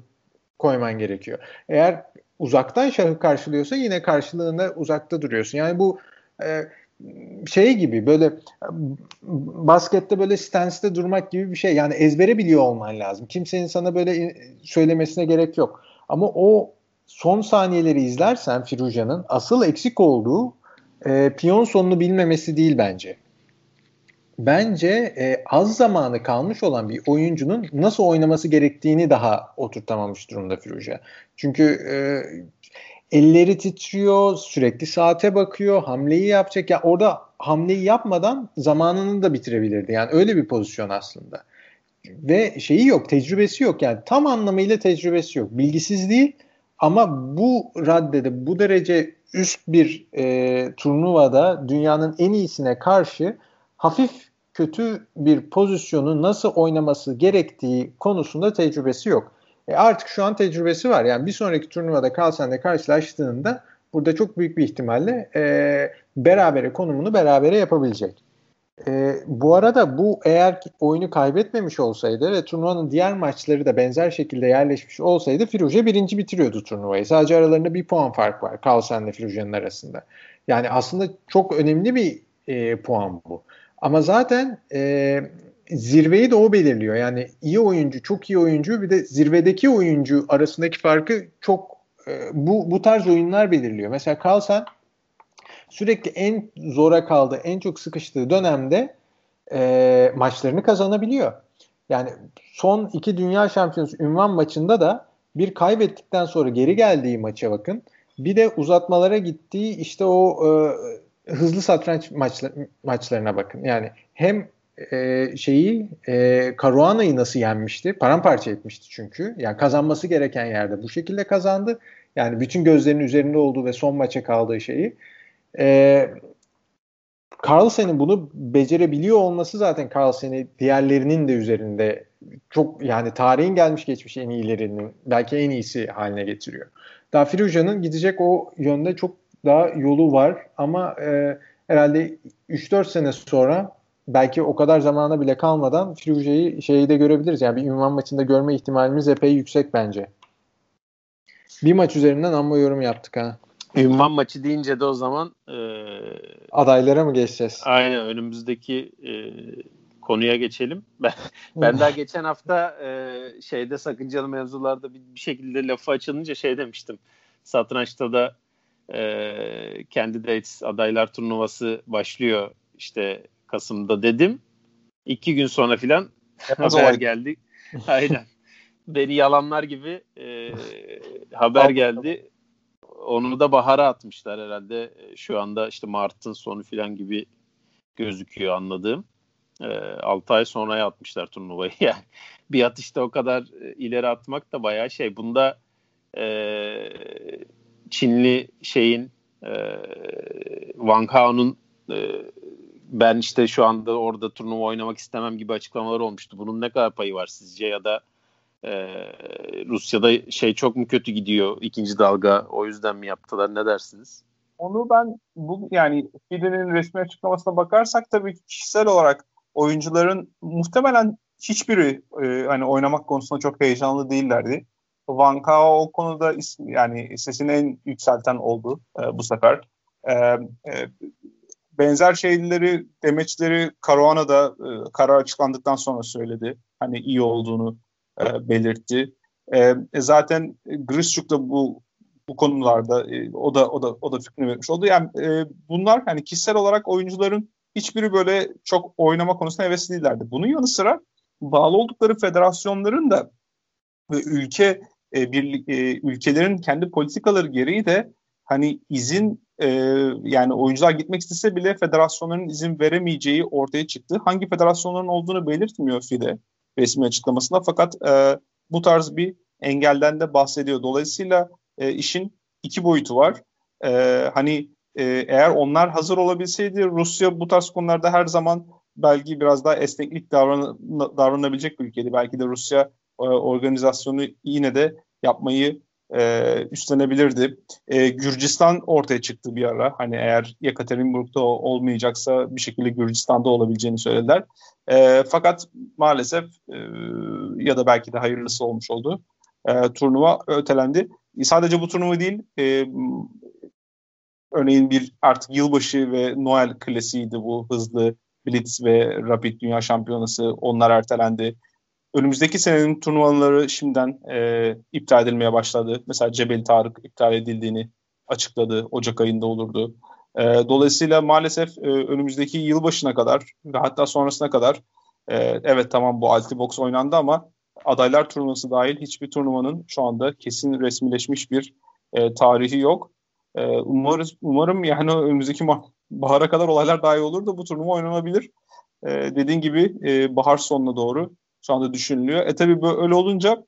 koyman gerekiyor. Eğer uzaktan şahı karşılıyorsa yine karşılığında uzakta duruyorsun. Yani bu e, şey gibi böyle baskette böyle stance'de durmak gibi bir şey. Yani ezbere biliyor olman lazım. Kimsenin sana böyle söylemesine gerek yok. Ama o son saniyeleri izlersen Firuja'nın asıl eksik olduğu e, piyon sonunu bilmemesi değil bence. Bence e, az zamanı kalmış olan bir oyuncunun nasıl oynaması gerektiğini daha oturtamamış durumda Firuja. Çünkü e, elleri titriyor, sürekli saate bakıyor, hamleyi yapacak. Ya orada hamleyi yapmadan zamanını da bitirebilirdi. Yani öyle bir pozisyon aslında. Ve şeyi yok, tecrübesi yok. Yani tam anlamıyla tecrübesi yok. Bilgisiz değil ama bu raddede, bu derece üst bir e, turnuvada dünyanın en iyisine karşı hafif kötü bir pozisyonu nasıl oynaması gerektiği konusunda tecrübesi yok. E artık şu an tecrübesi var. Yani bir sonraki turnuvada Carlsen'le karşılaştığında burada çok büyük bir ihtimalle e, berabere konumunu berabere yapabilecek. E, bu arada bu eğer oyunu kaybetmemiş olsaydı ve turnuvanın diğer maçları da benzer şekilde yerleşmiş olsaydı Firuze birinci bitiriyordu turnuvayı. Sadece aralarında bir puan fark var Carlsen ile Firuze'nin arasında. Yani aslında çok önemli bir e, puan bu. Ama zaten e, zirveyi de o belirliyor. Yani iyi oyuncu, çok iyi oyuncu bir de zirvedeki oyuncu arasındaki farkı çok e, bu bu tarz oyunlar belirliyor. Mesela Carlsen sürekli en zora kaldığı, en çok sıkıştığı dönemde e, maçlarını kazanabiliyor. Yani son iki dünya şampiyonası ünvan maçında da bir kaybettikten sonra geri geldiği maça bakın. Bir de uzatmalara gittiği işte o e, hızlı satranç maçlar, maçlarına bakın. Yani hem e, şeyi e, Caruana'yı nasıl yenmişti? Paramparça etmişti çünkü. Yani kazanması gereken yerde bu şekilde kazandı. Yani bütün gözlerin üzerinde olduğu ve son maça kaldığı şeyi. E, Carlsen'in bunu becerebiliyor olması zaten Carlsen'i diğerlerinin de üzerinde çok yani tarihin gelmiş geçmiş en iyilerinin belki en iyisi haline getiriyor. Daha Firuja'nın gidecek o yönde çok daha yolu var ama e, herhalde 3-4 sene sonra belki o kadar zamana bile kalmadan Firuze'yi şeyi de görebiliriz. Yani bir ünvan maçında görme ihtimalimiz epey yüksek bence. Bir maç üzerinden amma yorum yaptık ha. Ünvan maçı deyince de o zaman e, adaylara mı geçeceğiz? Aynen önümüzdeki e, konuya geçelim. (laughs) Ben, ben daha geçen hafta e, şeyde sakıncalı mevzularda bir, bir şekilde lafı açılınca şey demiştim. Satrançta da e, Candidates adaylar turnuvası başlıyor işte Kasım'da dedim. İki gün sonra filan haber geldi. (laughs) Aynen. Beni yalanlar gibi e, haber geldi. Onu da bahara atmışlar herhalde. Şu anda işte Mart'ın sonu filan gibi gözüküyor anladığım. E, 6 ay sonraya atmışlar turnuvayı. (laughs) Yani bir atışta o kadar e, ileri atmak da bayağı şey. Bunda e, Çinli şeyin e, Wang Hao'nun e, ben işte şu anda orada turnuva oynamak istemem gibi açıklamalar olmuştu. Bunun ne kadar payı var sizce ya da e, Rusya'da şey çok mu kötü gidiyor ikinci dalga o yüzden mi yaptılar ne dersiniz? Onu ben bu yani FIDE'nin resmi açıklamasına bakarsak tabii kişisel olarak oyuncuların muhtemelen hiçbiri e, hani oynamak konusunda çok heyecanlı değillerdi. Van o konuda ismi, yani sesini en yükselten oldu e, bu sefer. E, e, benzer şeyleri, demeçleri Caruana da e, karar açıklandıktan sonra söyledi. Hani iyi olduğunu e, belirtti. E, e zaten Grishuk da bu bu konularda e, o da o da o da fikrini vermiş oldu. Yani e, bunlar hani kişisel olarak oyuncuların hiçbiri böyle çok oynama konusunda hevesli değillerdi. Bunun yanı sıra bağlı oldukları federasyonların da ve ülke e, bir e, ülkelerin kendi politikaları gereği de hani izin e, yani oyuncular gitmek istese bile federasyonların izin veremeyeceği ortaya çıktı. Hangi federasyonların olduğunu belirtmiyor FIDE resmi açıklamasında fakat e, bu tarz bir engelden de bahsediyor. Dolayısıyla e, işin iki boyutu var. E, hani e, eğer onlar hazır olabilseydi Rusya bu tarz konularda her zaman belki biraz daha esneklik davran davranabilecek bir ülkeydi. Belki de Rusya e, organizasyonu yine de yapmayı e, üstlenebilirdi. E, Gürcistan ortaya çıktı bir ara. Hani eğer Yekaterinburg'da olmayacaksa bir şekilde Gürcistan'da olabileceğini söylediler. E, fakat maalesef e, ya da belki de hayırlısı olmuş oldu. E, turnuva ötelendi. Sadece bu turnuva değil, e, örneğin bir artık yılbaşı ve Noel klasiğiydi bu hızlı Blitz ve Rapid Dünya Şampiyonası. Onlar ertelendi önümüzdeki senenin turnuvaları şimdiden e, iptal edilmeye başladı. Mesela Cebel Tarık iptal edildiğini açıkladı. Ocak ayında olurdu. E, dolayısıyla maalesef e, önümüzdeki yıl başına kadar ve hatta sonrasına kadar e, evet tamam bu Altibox oynandı ama adaylar turnuvası dahil hiçbir turnuvanın şu anda kesin resmileşmiş bir e, tarihi yok. E, umarız, umarım yani önümüzdeki bahara kadar olaylar daha iyi olur da bu turnuva oynanabilir. E, dediğin gibi e, bahar sonuna doğru şu anda düşünülüyor. E tabi böyle olunca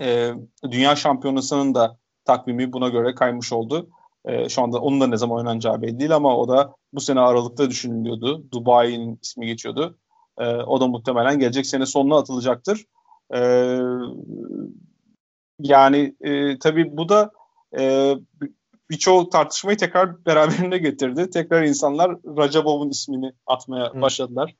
e, Dünya Şampiyonası'nın da takvimi buna göre kaymış oldu. E, şu anda onun da ne zaman oynanacağı belli değil ama o da bu sene Aralık'ta düşünülüyordu. Dubai'nin ismi geçiyordu. E, o da muhtemelen gelecek sene sonuna atılacaktır. E, yani e, tabii bu da e, birçok tartışmayı tekrar beraberinde getirdi. Tekrar insanlar Rajabov'un ismini atmaya Hı. başladılar.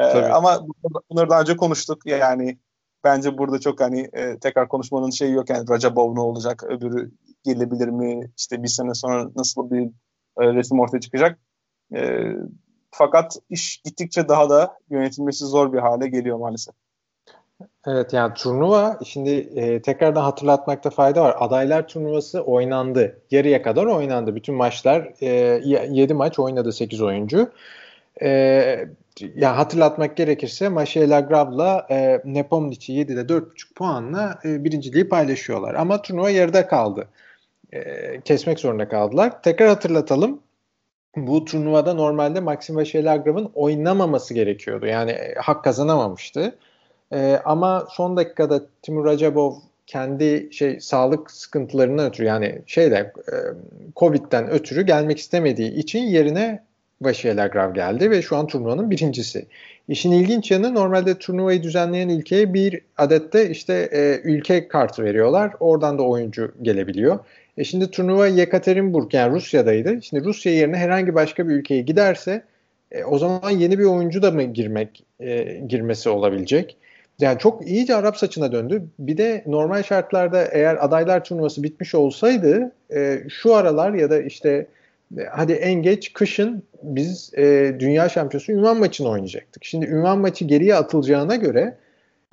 Ee, ama bunları daha önce konuştuk. Yani bence burada çok hani e, tekrar konuşmanın şeyi yok. Yani Rajabov ne olacak? Öbürü gelebilir mi? İşte bir sene sonra nasıl bir e, resim ortaya çıkacak? E, fakat iş gittikçe daha da yönetilmesi zor bir hale geliyor maalesef. Evet yani turnuva şimdi e, tekrardan hatırlatmakta fayda var. Adaylar turnuvası oynandı. Yarıya kadar oynandı. Bütün maçlar e, 7 maç oynadı 8 oyuncu. E, ya hatırlatmak gerekirse Maşe Lagrav'la e, Nepomniacht'i 7'de 4.5 puanla e, birinciliği paylaşıyorlar. Ama turnuva yarıda kaldı. E, kesmek zorunda kaldılar. Tekrar hatırlatalım. Bu turnuvada normalde Maxim Vaşe Lagrav'ın oynamaması gerekiyordu. Yani e, hak kazanamamıştı. E, ama son dakikada Timur Rajabov kendi şey sağlık sıkıntılarından ötürü yani şeyde e, Covid'den ötürü gelmek istemediği için yerine Vaşiye Lagrav geldi ve şu an turnuvanın birincisi. İşin ilginç yanı normalde turnuvayı düzenleyen ülkeye bir adette işte e, ülke kartı veriyorlar. Oradan da oyuncu gelebiliyor. E şimdi turnuva Yekaterinburg yani Rusya'daydı. Şimdi Rusya yerine herhangi başka bir ülkeye giderse e, o zaman yeni bir oyuncu da mı girmek e, girmesi olabilecek? Yani çok iyice Arap saçına döndü. Bir de normal şartlarda eğer adaylar turnuvası bitmiş olsaydı e, şu aralar ya da işte hadi en geç kışın biz e, dünya şampiyonası ünvan maçını oynayacaktık. Şimdi ünvan maçı geriye atılacağına göre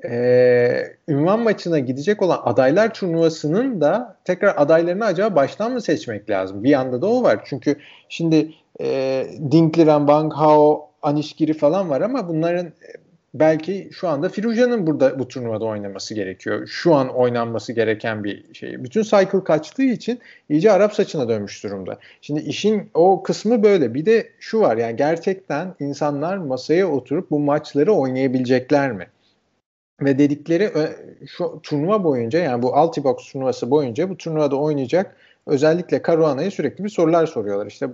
e, ünvan maçına gidecek olan adaylar turnuvasının da tekrar adaylarını acaba baştan mı seçmek lazım? Bir yanda da o var. Çünkü şimdi e, Dinkliren, Bang Hao, Anişgiri falan var ama bunların belki şu anda Firuja'nın burada bu turnuvada oynaması gerekiyor. Şu an oynanması gereken bir şey. Bütün cycle kaçtığı için iyice Arap saçına dönmüş durumda. Şimdi işin o kısmı böyle. Bir de şu var yani gerçekten insanlar masaya oturup bu maçları oynayabilecekler mi? Ve dedikleri şu turnuva boyunca yani bu Altibox turnuvası boyunca bu turnuvada oynayacak özellikle Caruana'ya sürekli bir sorular soruyorlar. İşte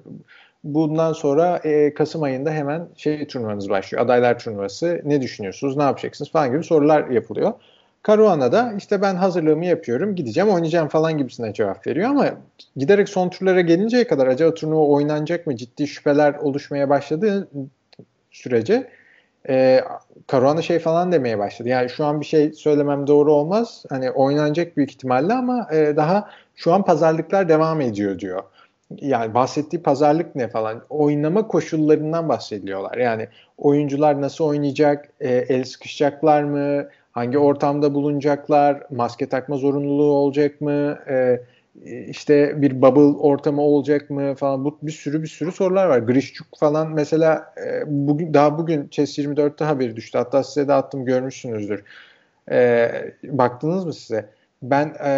bundan sonra e, Kasım ayında hemen şey turnuvanız başlıyor. Adaylar turnuvası. Ne düşünüyorsunuz? Ne yapacaksınız? Falan gibi sorular yapılıyor. Caruana da işte ben hazırlığımı yapıyorum, gideceğim, oynayacağım falan gibisine cevap veriyor ama giderek son turlara gelinceye kadar acaba turnuva oynanacak mı? Ciddi şüpheler oluşmaya başladığı sürece e, Caruana şey falan demeye başladı. Yani şu an bir şey söylemem doğru olmaz. Hani oynanacak büyük ihtimalle ama e, daha şu an pazarlıklar devam ediyor diyor. Yani bahsettiği pazarlık ne falan. Oynama koşullarından bahsediyorlar. Yani oyuncular nasıl oynayacak, e, el sıkışacaklar mı, hangi ortamda bulunacaklar, maske takma zorunluluğu olacak mı, e, işte bir bubble ortamı olacak mı falan bu bir sürü bir sürü sorular var. Grishchuk falan mesela e, bugün daha bugün Chess 24'te haberi düştü. Hatta size de attım görmüşsünüzdür. E, baktınız mı size? Ben e,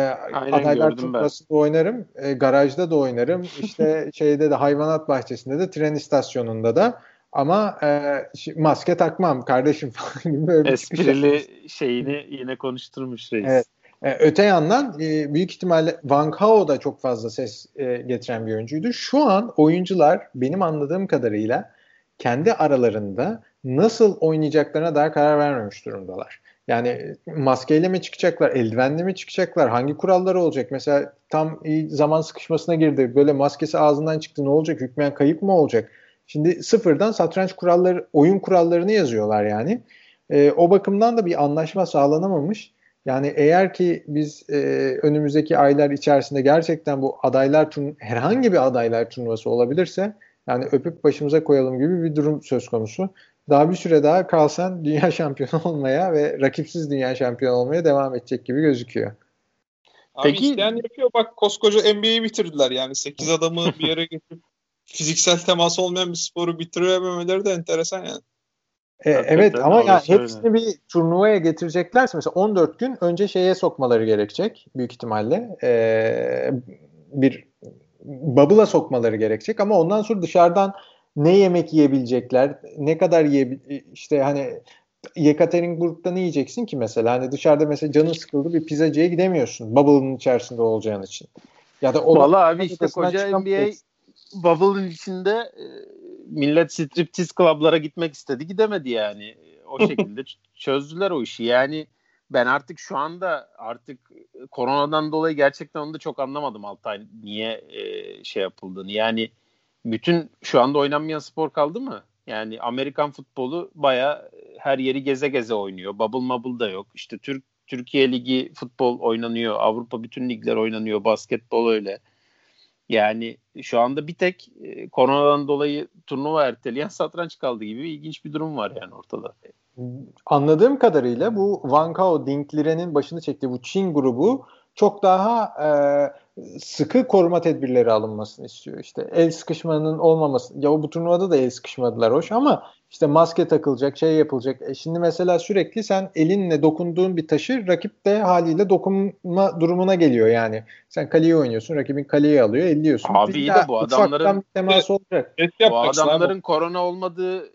adaylar turnuvasında oynarım. E, garajda da oynarım. (laughs) İşte şeyde de hayvanat bahçesinde de tren istasyonunda da ama e, maske takmam kardeşim (laughs) falan gibi böyle Esprili şeyini yine konuşturmuş reis. Evet. E, öte yandan e, büyük ihtimalle Van Kao da çok fazla ses e, getiren bir oyuncuydu. Şu an oyuncular benim anladığım kadarıyla kendi aralarında nasıl oynayacaklarına daha karar vermemiş durumdalar. Yani maskeyle mi çıkacaklar, eldivenle mi çıkacaklar, hangi kuralları olacak? Mesela tam zaman sıkışmasına girdi. Böyle maskesi ağzından çıktı ne olacak? Hükmen kayıp mı olacak? Şimdi sıfırdan satranç kuralları, oyun kurallarını yazıyorlar yani. E, o bakımdan da bir anlaşma sağlanamamış. Yani eğer ki biz e, önümüzdeki aylar içerisinde gerçekten bu adaylar turnu herhangi bir adaylar turnuvası olabilirse yani öpüp başımıza koyalım gibi bir durum söz konusu. Daha bir süre daha kalsan (laughs) dünya şampiyonu olmaya ve rakipsiz dünya şampiyonu olmaya devam edecek gibi gözüküyor. Abi Peki, isteyen yapıyor. Bak koskoca NBA'yi bitirdiler yani. 8 adamı bir yere getirip (laughs) fiziksel temas olmayan bir sporu bitirememeleri de enteresan yani. E, evet ama ya hepsini bir turnuvaya getireceklerse mesela 14 gün önce şeye sokmaları gerekecek büyük ihtimalle. E, bir bubble'a sokmaları gerekecek ama ondan sonra dışarıdan ne yemek yiyebilecekler, ne kadar yiye işte hani Yekaterinburg'da ne yiyeceksin ki mesela? Hani dışarıda mesela canın sıkıldı bir pizzacıya gidemiyorsun. Bubble'ın içerisinde olacağın için. Ya da o Vallahi abi işte koca NBA bubble'ın içinde e, millet striptiz klublara gitmek istedi gidemedi yani. O (laughs) şekilde çözdüler o işi. Yani ben artık şu anda artık koronadan dolayı gerçekten onu da çok anlamadım Altay niye e, şey yapıldığını. Yani bütün şu anda oynanmayan spor kaldı mı? Yani Amerikan futbolu baya her yeri geze geze oynuyor. Bubble mubble da yok. İşte Türk Türkiye Ligi futbol oynanıyor. Avrupa bütün ligler oynanıyor. Basketbol öyle. Yani şu anda bir tek e, koronadan dolayı turnuva erteleyen (laughs) satranç kaldı gibi ilginç bir durum var yani ortada. Anladığım kadarıyla bu Van Kao Dinklire'nin başını çektiği bu Çin grubu çok daha e, sıkı koruma tedbirleri alınmasını istiyor. İşte el sıkışmanın olmaması. Ya bu turnuvada da el sıkışmadılar hoş ama işte maske takılacak, şey yapılacak. E şimdi mesela sürekli sen elinle dokunduğun bir taşı rakip de haliyle dokunma durumuna geliyor yani. Sen kaleyi oynuyorsun, rakibin kaleyi alıyor, elliyorsun. Abi iyi de bu adamların temas olacak. Bu adamların korona olmadığı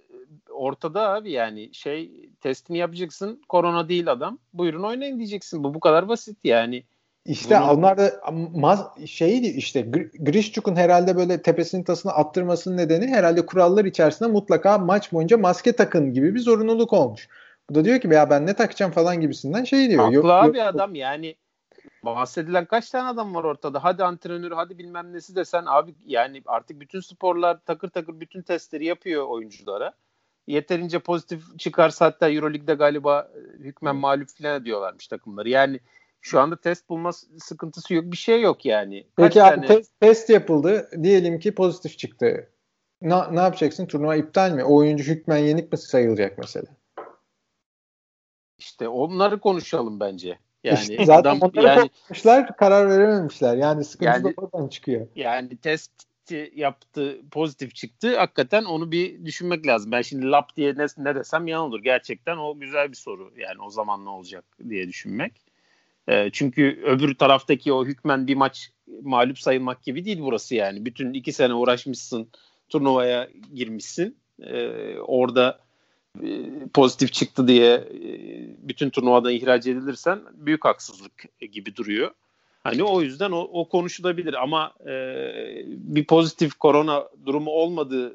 ortada abi yani şey testini yapacaksın. Korona değil adam. Buyurun oynayın diyeceksin. Bu bu kadar basit yani. İşte Bunu... onlar da maz, şeydi işte Grishchuk'un herhalde böyle tepesinin tasını attırmasının nedeni herhalde kurallar içerisinde mutlaka maç boyunca maske takın gibi bir zorunluluk olmuş. Bu da diyor ki ya ben ne takacağım falan gibisinden şey diyor. Haklı yok, abi yok, adam yani bahsedilen kaç tane adam var ortada. Hadi antrenörü hadi bilmem nesi desen abi yani artık bütün sporlar takır takır bütün testleri yapıyor oyunculara. Yeterince pozitif çıkarsa hatta Euroleague'de galiba hükmen mağlup falan diyorlarmış takımları. Yani şu anda test bulma sıkıntısı yok. Bir şey yok yani. Kaç Peki abi test, test yapıldı. Diyelim ki pozitif çıktı. Ne, ne yapacaksın? Turnuva iptal mi? O oyuncu hükmen yenik mi sayılacak mesela? İşte onları konuşalım bence. Yani işte zaten adam, onları yani, konuşmuşlar, karar verememişler. Yani sıkıntı yani, da oradan çıkıyor. Yani test yaptı, pozitif çıktı. Hakikaten onu bir düşünmek lazım. Ben şimdi lap diye ne, ne desem yan olur. Gerçekten o güzel bir soru. Yani o zaman ne olacak diye düşünmek. E, çünkü öbür taraftaki o hükmen bir maç mağlup sayılmak gibi değil burası yani. Bütün iki sene uğraşmışsın, turnuvaya girmişsin. E, orada e, pozitif çıktı diye e, bütün turnuvadan ihraç edilirsen büyük haksızlık gibi duruyor. Hani o yüzden o, o konuşulabilir ama e, bir pozitif korona durumu olmadığı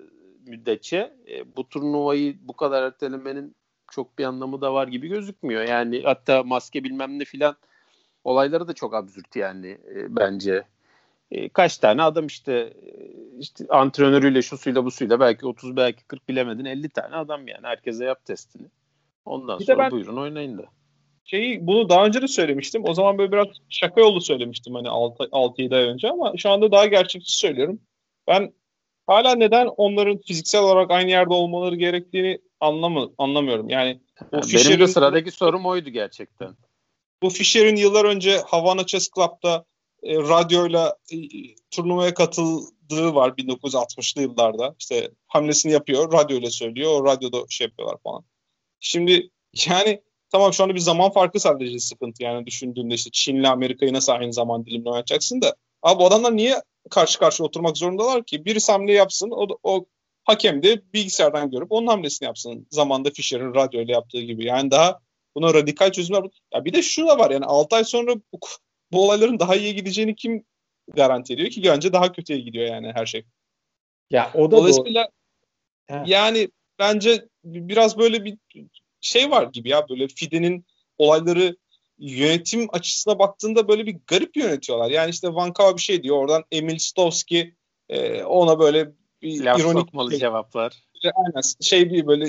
müddetçe e, bu turnuvayı bu kadar ertelemenin çok bir anlamı da var gibi gözükmüyor. Yani hatta maske bilmem ne filan olayları da çok absürt yani e, bence. E, kaç tane adam işte e, işte antrenörüyle şu suyla bu suyla belki 30 belki 40 bilemedin 50 tane adam yani. Herkese yap testini. Ondan bir sonra ben, buyurun oynayın da. Şeyi bunu daha önce de söylemiştim. O zaman böyle biraz şaka yolu söylemiştim hani 6-7 ay önce ama şu anda daha gerçekçi söylüyorum. Ben hala neden onların fiziksel olarak aynı yerde olmaları gerektiğini anlamı, anlamıyorum. Yani o Benim de sıradaki sorum oydu gerçekten. Bu Fischer'in yıllar önce Havana Chess Club'da e, radyoyla e, turnuvaya katıldığı var 1960'lı yıllarda. İşte hamlesini yapıyor, radyoyla söylüyor, o radyoda şey yapıyorlar falan. Şimdi yani tamam şu anda bir zaman farkı sadece sıkıntı yani düşündüğünde işte Çin'le Amerika'yı nasıl aynı zaman dilimle oynatacaksın da abi bu adamlar niye karşı karşıya oturmak zorundalar ki? Birisi hamle yapsın o, o hakem de bilgisayardan görüp onun hamlesini yapsın. Zamanda Fischer'in radyoyla yaptığı gibi. Yani daha buna radikal çözümler. Ya bir de şu da var yani 6 ay sonra bu, bu olayların daha iyi gideceğini kim garanti ediyor ki? Bence daha kötüye gidiyor yani her şey. Ya o da Dolayısıyla doğru. yani bence biraz böyle bir şey var gibi ya böyle Fide'nin olayları yönetim açısına baktığında böyle bir garip yönetiyorlar. Yani işte Van Kawa bir şey diyor oradan Emil Stovski e, ona böyle bir Laf ironik şey. cevaplar. Aynen şey bir böyle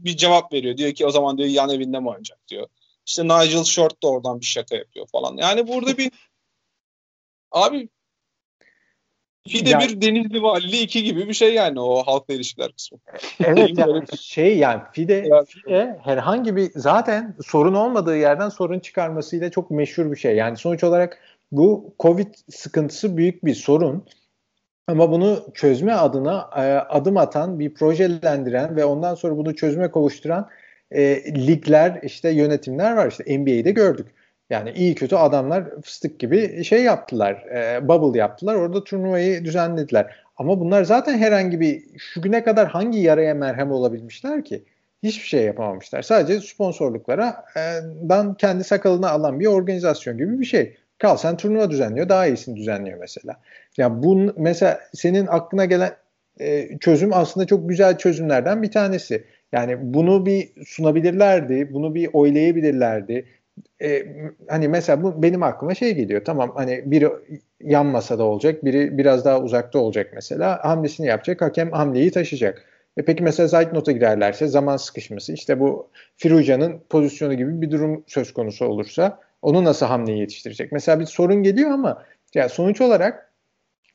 bir cevap veriyor. Diyor ki o zaman diyor yan evinde mi oynayacak diyor. İşte Nigel Short da oradan bir şaka yapıyor falan. Yani burada bir (laughs) abi Fide yani, bir Denizli Valiliği iki gibi bir şey yani o halkla ilişkiler kısmı. Evet yani şey yani Fide, Fide herhangi bir zaten sorun olmadığı yerden sorun çıkarmasıyla çok meşhur bir şey. Yani sonuç olarak bu Covid sıkıntısı büyük bir sorun. Ama bunu çözme adına e, adım atan, bir projelendiren ve ondan sonra bunu çözüme kavuşturan e, ligler, işte yönetimler var. İşte NBA'de gördük. Yani iyi kötü adamlar fıstık gibi şey yaptılar, e, bubble yaptılar. Orada turnuvayı düzenlediler. Ama bunlar zaten herhangi bir şu güne kadar hangi yaraya merhem olabilmişler ki? Hiçbir şey yapamamışlar. Sadece sponsorluklara e, dan kendi sakalını alan bir organizasyon gibi bir şey. Kalsen turnuva düzenliyor, daha iyisini düzenliyor mesela. Ya yani bu mesela senin aklına gelen e, çözüm aslında çok güzel çözümlerden bir tanesi. Yani bunu bir sunabilirlerdi, bunu bir oylayabilirlerdi. E, hani mesela bu benim aklıma şey geliyor. Tamam hani biri yan masada olacak, biri biraz daha uzakta olacak mesela. Hamlesini yapacak, hakem hamleyi taşıyacak. E peki mesela Zeitnot'a girerlerse zaman sıkışması işte bu Firuja'nın pozisyonu gibi bir durum söz konusu olursa onu nasıl hamleyi yetiştirecek? Mesela bir sorun geliyor ama ya sonuç olarak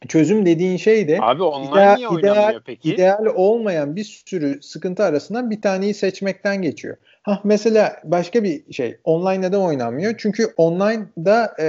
çözüm dediğin şey de Abi ideal, ideal, peki? ideal olmayan bir sürü sıkıntı arasından bir taneyi seçmekten geçiyor. Ha mesela başka bir şey online neden oynanmıyor? Çünkü online'da e,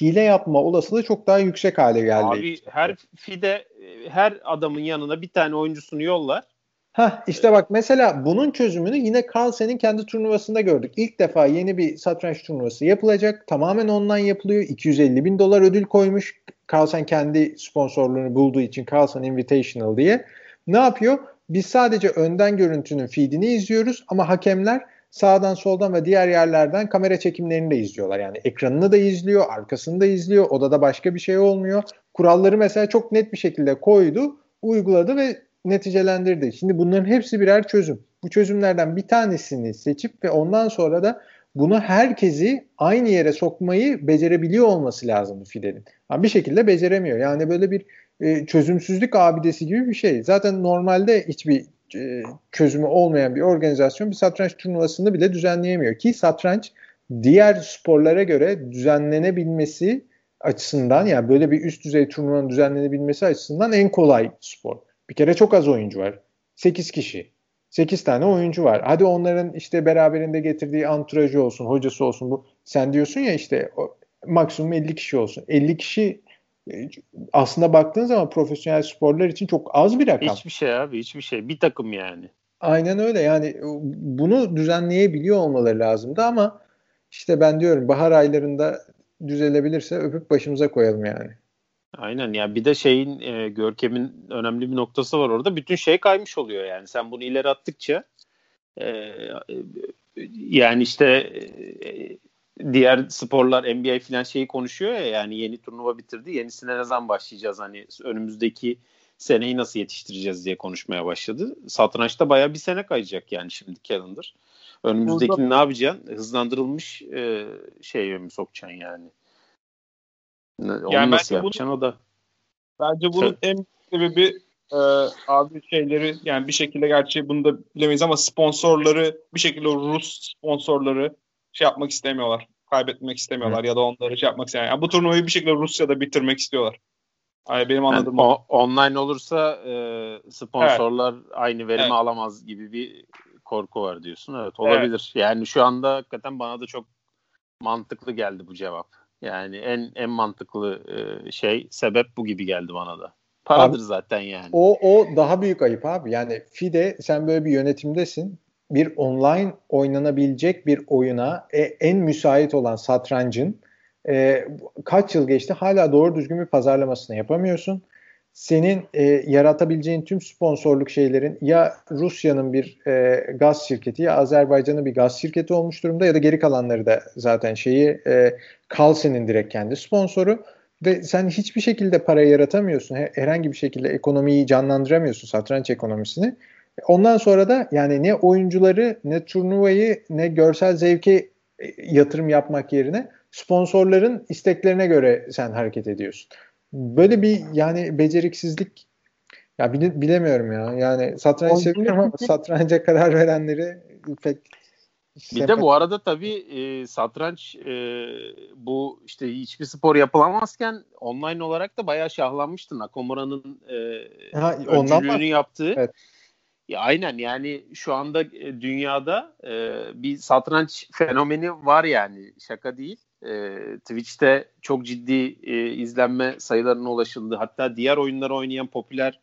hile yapma olasılığı çok daha yüksek hale geldi. Abi her fide her adamın yanına bir tane oyuncusunu yollar. Ha işte bak mesela bunun çözümünü yine Carlsen'in kendi turnuvasında gördük. İlk defa yeni bir satranç turnuvası yapılacak. Tamamen online yapılıyor. 250 bin dolar ödül koymuş. Carlsen kendi sponsorluğunu bulduğu için Carlsen Invitational diye. Ne yapıyor? Biz sadece önden görüntünün feedini izliyoruz ama hakemler sağdan soldan ve diğer yerlerden kamera çekimlerini de izliyorlar. Yani ekranını da izliyor, arkasını da izliyor. Odada başka bir şey olmuyor. Kuralları mesela çok net bir şekilde koydu, uyguladı ve neticelendirdi. Şimdi bunların hepsi birer çözüm. Bu çözümlerden bir tanesini seçip ve ondan sonra da bunu herkesi aynı yere sokmayı becerebiliyor olması lazım Fidel'in. Ama bir şekilde beceremiyor. Yani böyle bir e, çözümsüzlük abidesi gibi bir şey. Zaten normalde hiçbir e, çözümü olmayan bir organizasyon bir satranç turnuvasını bile düzenleyemiyor ki satranç diğer sporlara göre düzenlenebilmesi açısından yani böyle bir üst düzey turnuvanın düzenlenebilmesi açısından en kolay spor. Bir kere çok az oyuncu var. 8 kişi. 8 tane oyuncu var. Hadi onların işte beraberinde getirdiği anturajı olsun, hocası olsun. Bu sen diyorsun ya işte o, maksimum 50 kişi olsun. 50 kişi e, aslında baktığın zaman profesyonel sporlar için çok az bir rakam. Hiçbir şey abi, hiçbir şey. Bir takım yani. Aynen öyle. Yani bunu düzenleyebiliyor olmaları lazımdı ama işte ben diyorum bahar aylarında düzelebilirse öpüp başımıza koyalım yani. Aynen ya bir de şeyin e, Görkem'in önemli bir noktası var orada. Bütün şey kaymış oluyor yani. Sen bunu ileri attıkça e, yani işte e, diğer sporlar NBA falan şeyi konuşuyor ya yani yeni turnuva bitirdi. Yenisine ne zaman başlayacağız hani önümüzdeki seneyi nasıl yetiştireceğiz diye konuşmaya başladı. Satrançta baya bir sene kayacak yani şimdi calendar. Önümüzdeki Burada... ne yapacaksın? Hızlandırılmış e, şeye mi sokacaksın yani? Onu yani nasıl yapacaksın bunu, o da? Bence bunun en sebebi e, abi şeyleri yani bir şekilde gerçi bunu da bilemeyiz ama sponsorları bir şekilde Rus sponsorları şey yapmak istemiyorlar. Kaybetmek istemiyorlar Hı. ya da onları şey yapmak istemiyorlar. Yani bu turnuvayı bir şekilde Rusya'da bitirmek istiyorlar. Yani benim anladığım yani, o, online olursa e, sponsorlar evet. aynı verimi evet. alamaz gibi bir korku var diyorsun. Evet olabilir. Evet. Yani şu anda hakikaten bana da çok mantıklı geldi bu cevap. Yani en en mantıklı e, şey sebep bu gibi geldi bana da. Paradır abi, zaten yani. O o daha büyük ayıp abi. Yani FIDE sen böyle bir yönetimdesin. Bir online oynanabilecek bir oyuna e, en müsait olan satrancın e, kaç yıl geçti hala doğru düzgün bir pazarlamasını yapamıyorsun. Senin e, yaratabileceğin tüm sponsorluk şeylerin ya Rusya'nın bir e, gaz şirketi ya Azerbaycan'ın bir gaz şirketi olmuş durumda ya da geri kalanları da zaten şeyi e, Kalsen'in direkt kendi sponsoru ve sen hiçbir şekilde para yaratamıyorsun. Herhangi bir şekilde ekonomiyi canlandıramıyorsun satranç ekonomisini. Ondan sonra da yani ne oyuncuları ne turnuvayı ne görsel zevke e, yatırım yapmak yerine sponsorların isteklerine göre sen hareket ediyorsun. Böyle bir yani beceriksizlik ya bile, bilemiyorum ya. Yani satranç seviyorum ama satranca karar verenleri pek bir de bu arada tabii e, satranç e, bu işte hiçbir spor yapılamazken online olarak da bayağı şahlanmıştı. Nakamura'nın e, ha, öncülüğünü yaptığı. Evet. Ya, aynen yani şu anda e, dünyada e, bir satranç fenomeni var yani şaka değil. E, Twitch'te çok ciddi e, izlenme sayılarına ulaşıldı. Hatta diğer oyunları oynayan popüler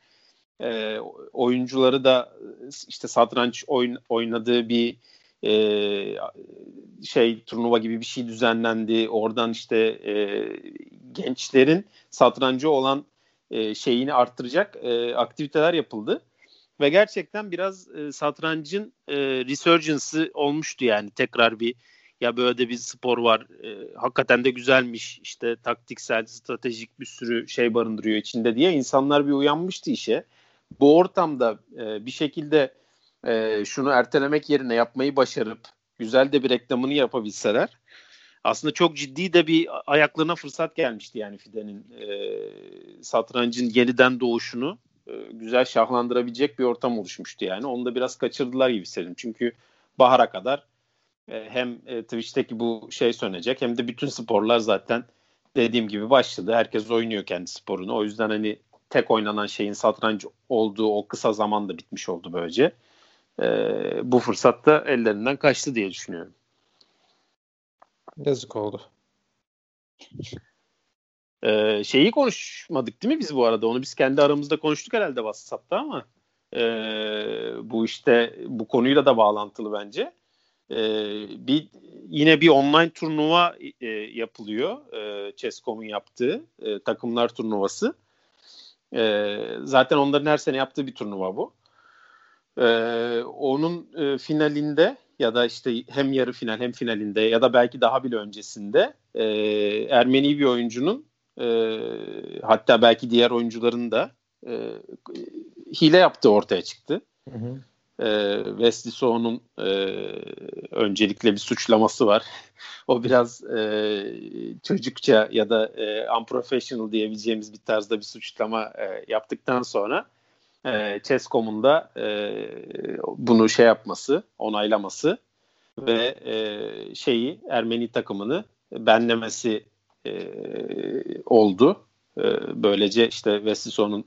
e, oyuncuları da işte satranç oyun, oynadığı bir e, şey turnuva gibi bir şey düzenlendi. Oradan işte e, gençlerin satrancı olan e, şeyini arttıracak e, aktiviteler yapıldı. Ve gerçekten biraz e, satrancın e, resurgence'ı olmuştu yani tekrar bir ya böyle de bir spor var e, hakikaten de güzelmiş işte taktiksel stratejik bir sürü şey barındırıyor içinde diye insanlar bir uyanmıştı işe. Bu ortamda e, bir şekilde e, şunu ertelemek yerine yapmayı başarıp güzel de bir reklamını yapabilseler aslında çok ciddi de bir ayaklarına fırsat gelmişti yani Fide'nin e, satrancın yeniden doğuşunu e, güzel şahlandırabilecek bir ortam oluşmuştu yani. Onu da biraz kaçırdılar gibi hissediyorum. Çünkü bahara kadar hem e, Twitch'teki bu şey sönecek hem de bütün sporlar zaten dediğim gibi başladı. Herkes oynuyor kendi sporunu. O yüzden hani tek oynanan şeyin satranç olduğu o kısa zamanda bitmiş oldu böylece e, bu fırsat da ellerinden kaçtı diye düşünüyorum. Yazık oldu. Ee, şeyi konuşmadık değil mi biz bu arada? Onu biz kendi aramızda konuştuk herhalde WhatsApp'ta ama e, bu işte bu konuyla da bağlantılı bence. E, bir yine bir online turnuva e, yapılıyor. E, Chess.com'un yaptığı e, takımlar turnuvası. E, zaten onların her sene yaptığı bir turnuva bu. Ee, onun e, finalinde ya da işte hem yarı final hem finalinde ya da belki daha bile öncesinde e, Ermeni bir oyuncunun e, hatta belki diğer oyuncuların da e, hile yaptığı ortaya çıktı. Hı hı. E, Wesley So'nun e, öncelikle bir suçlaması var. (laughs) o biraz e, çocukça ya da e, unprofessional diyebileceğimiz bir tarzda bir suçlama e, yaptıktan sonra e, Chess.com'un da e, bunu şey yapması, onaylaması ve e, şeyi Ermeni takımını benlemesi e, oldu. E, böylece işte Veslison'un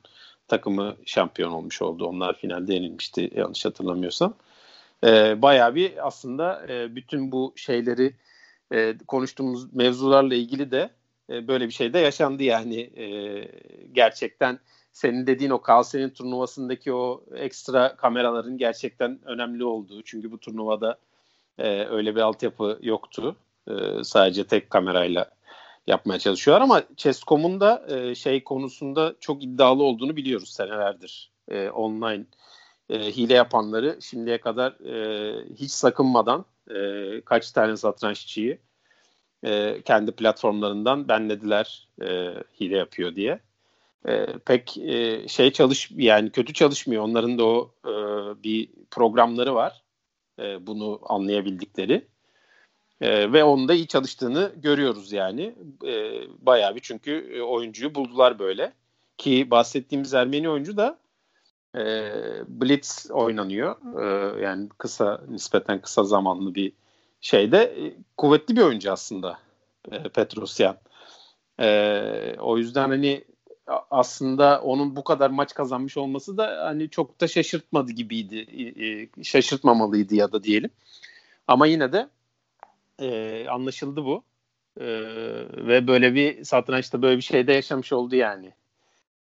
takımı şampiyon olmuş oldu. Onlar finalde yenilmişti yanlış hatırlamıyorsam. E, bayağı bir aslında e, bütün bu şeyleri e, konuştuğumuz mevzularla ilgili de e, böyle bir şey de yaşandı yani e, gerçekten senin dediğin o Kalsen'in turnuvasındaki o ekstra kameraların gerçekten önemli olduğu. Çünkü bu turnuvada e, öyle bir altyapı yoktu. E, sadece tek kamerayla yapmaya çalışıyorlar ama Chess.com'un da e, şey konusunda çok iddialı olduğunu biliyoruz senelerdir. E, online e, hile yapanları şimdiye kadar e, hiç sakınmadan e, kaç tane satranççıyı e, kendi platformlarından benlediler e, hile yapıyor diye e, pek e, şey çalış yani kötü çalışmıyor. Onların da o e, bir programları var. E, bunu anlayabildikleri. E, ve onun da iyi çalıştığını görüyoruz yani. E, bayağı bir çünkü oyuncuyu buldular böyle. ki bahsettiğimiz Ermeni oyuncu da e, Blitz oynanıyor. E, yani kısa nispeten kısa zamanlı bir şeyde e, kuvvetli bir oyuncu aslında e, Petrosyan. E, o yüzden hani aslında onun bu kadar maç kazanmış olması da hani çok da şaşırtmadı gibiydi. E, şaşırtmamalıydı ya da diyelim. Ama yine de e, anlaşıldı bu. E, ve böyle bir satrançta böyle bir şeyde yaşamış oldu yani.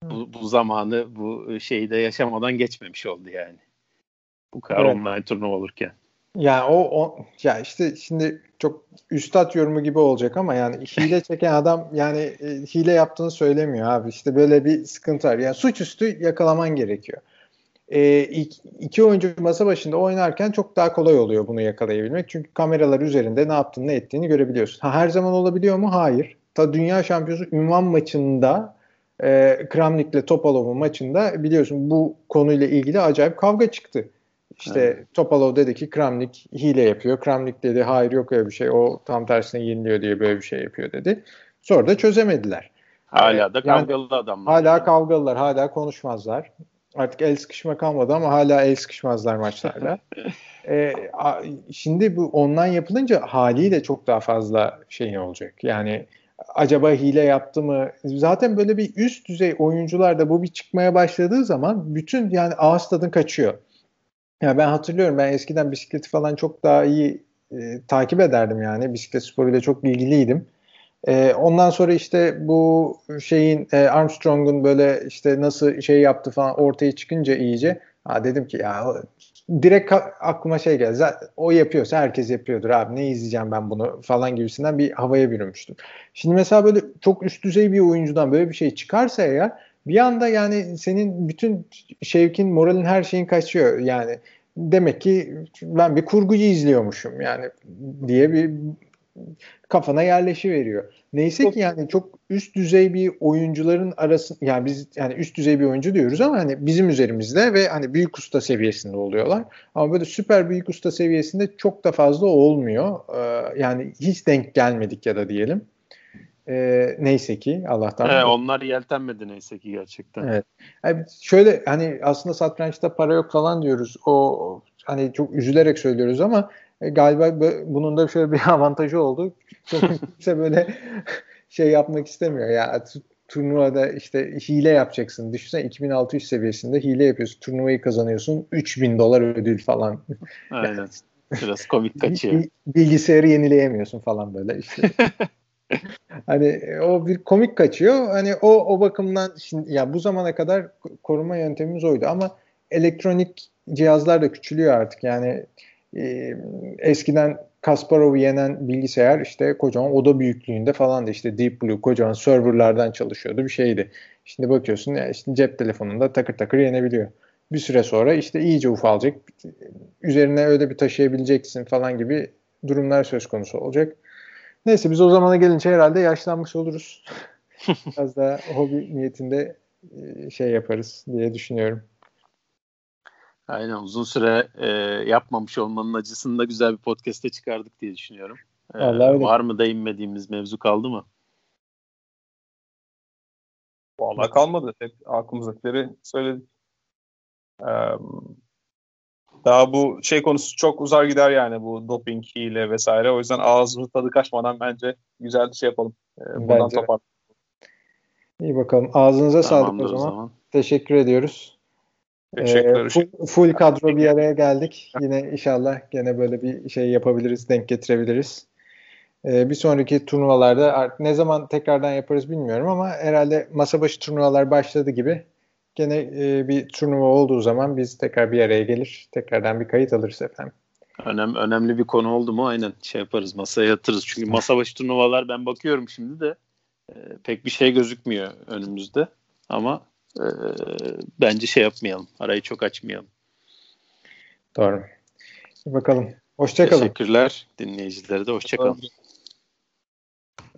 Bu, bu zamanı bu şeyi de yaşamadan geçmemiş oldu yani. Bu kadar evet. online turnuva olurken. Yani o, o ya işte şimdi çok üstad yorumu gibi olacak ama yani (laughs) hile çeken adam yani e, hile yaptığını söylemiyor abi. İşte böyle bir sıkıntı var. Yani suçüstü yakalaman gerekiyor. E, iki, oyuncu masa başında oynarken çok daha kolay oluyor bunu yakalayabilmek. Çünkü kameralar üzerinde ne yaptığını ne ettiğini görebiliyorsun. Ha, her zaman olabiliyor mu? Hayır. Ta dünya şampiyonu ünvan maçında e, Kramnik'le Topalov'un maçında biliyorsun bu konuyla ilgili acayip kavga çıktı. İşte evet. Topalov dedi ki Kramnik hile yapıyor. Kramnik dedi hayır yok öyle bir şey. O tam tersine yeniliyor diye böyle bir şey yapıyor dedi. Sonra da çözemediler. Hala da kavgalı yani, adamlar. Hala kavgalılar. Hala konuşmazlar. Artık el sıkışma kalmadı ama hala el sıkışmazlar maçlarda. (laughs) ee, şimdi bu ondan yapılınca haliyle çok daha fazla şey olacak. Yani acaba hile yaptı mı? Zaten böyle bir üst düzey oyuncular da bu bir çıkmaya başladığı zaman bütün yani ağız tadın kaçıyor. Ya ben hatırlıyorum ben eskiden bisikleti falan çok daha iyi e, takip ederdim yani. Bisiklet sporuyla çok ilgiliydim. E, ondan sonra işte bu şeyin e, Armstrong'un böyle işte nasıl şey yaptı falan ortaya çıkınca iyice ha dedim ki ya direkt aklıma şey geldi. Zaten o yapıyorsa herkes yapıyordur abi. Ne izleyeceğim ben bunu falan gibisinden bir havaya bürünmüştüm. Şimdi mesela böyle çok üst düzey bir oyuncudan böyle bir şey çıkarsa eğer bir anda yani senin bütün şevkin, moralin, her şeyin kaçıyor. Yani demek ki ben bir kurguyu izliyormuşum yani diye bir kafana yerleşi veriyor. Neyse ki yani çok üst düzey bir oyuncuların arası yani biz yani üst düzey bir oyuncu diyoruz ama hani bizim üzerimizde ve hani büyük usta seviyesinde oluyorlar. Ama böyle süper büyük usta seviyesinde çok da fazla olmuyor. Ee, yani hiç denk gelmedik ya da diyelim. E, neyse ki Allah'tan. Evet, onlar yeltenmedi neyse ki gerçekten. Evet. Yani şöyle hani aslında satrançta para yok falan diyoruz. O hani çok üzülerek söylüyoruz ama e, galiba bunun da şöyle bir (laughs) avantajı oldu. Çok (laughs) kimse böyle (laughs) şey yapmak istemiyor. Ya turnuvada işte hile yapacaksın. Düşünsene 2600 seviyesinde hile yapıyorsun. Turnuvayı kazanıyorsun. 3000 dolar ödül falan. Aynen. Biraz komik kaçıyor. Bilgisayarı yenileyemiyorsun falan böyle işte. hani e, o bir komik kaçıyor. Hani o o bakımdan şimdi ya bu zamana kadar koruma yöntemimiz oydu ama elektronik cihazlar da küçülüyor artık. Yani e, eskiden Kasparov'u yenen bilgisayar işte kocaman oda büyüklüğünde falan da işte Deep Blue kocaman serverlardan çalışıyordu bir şeydi. Şimdi bakıyorsun ya işte cep telefonunda takır takır yenebiliyor. Bir süre sonra işte iyice ufalacak. Üzerine öyle bir taşıyabileceksin falan gibi durumlar söz konusu olacak. Neyse biz o zamana gelince herhalde yaşlanmış oluruz. (laughs) Biraz daha hobi niyetinde e, şey yaparız diye düşünüyorum. Aynen uzun süre e, yapmamış olmanın acısını da güzel bir podcast'te çıkardık diye düşünüyorum. E, Vallahi var mı değinmediğimiz mevzu kaldı mı? Vallahi kalmadı. Hep aklımızdakileri söyledik. Ee, daha bu şey konusu çok uzar gider yani bu doping ile vesaire. O yüzden ağzımız tadı kaçmadan bence güzel bir şey yapalım. Ee, buradan topar. İyi bakalım. Ağzınıza sağlık o zaman. o zaman. Teşekkür ediyoruz. Teşekkürler. Ee, full, full kadro bir araya geldik. Yine inşallah gene böyle bir şey yapabiliriz, denk getirebiliriz. Ee, bir sonraki turnuvalarda artık ne zaman tekrardan yaparız bilmiyorum ama herhalde masa başı turnuvalar başladı gibi Gene e, bir turnuva olduğu zaman biz tekrar bir araya gelir. Tekrardan bir kayıt alırız efendim. Önem, önemli bir konu oldu mu aynen şey yaparız masaya yatırız. Çünkü masa başı turnuvalar ben bakıyorum şimdi de e, pek bir şey gözükmüyor önümüzde. Ama e, bence şey yapmayalım. Arayı çok açmayalım. Doğru. Bakalım. Hoşçakalın. Teşekkürler dinleyicilere de hoşçakalın.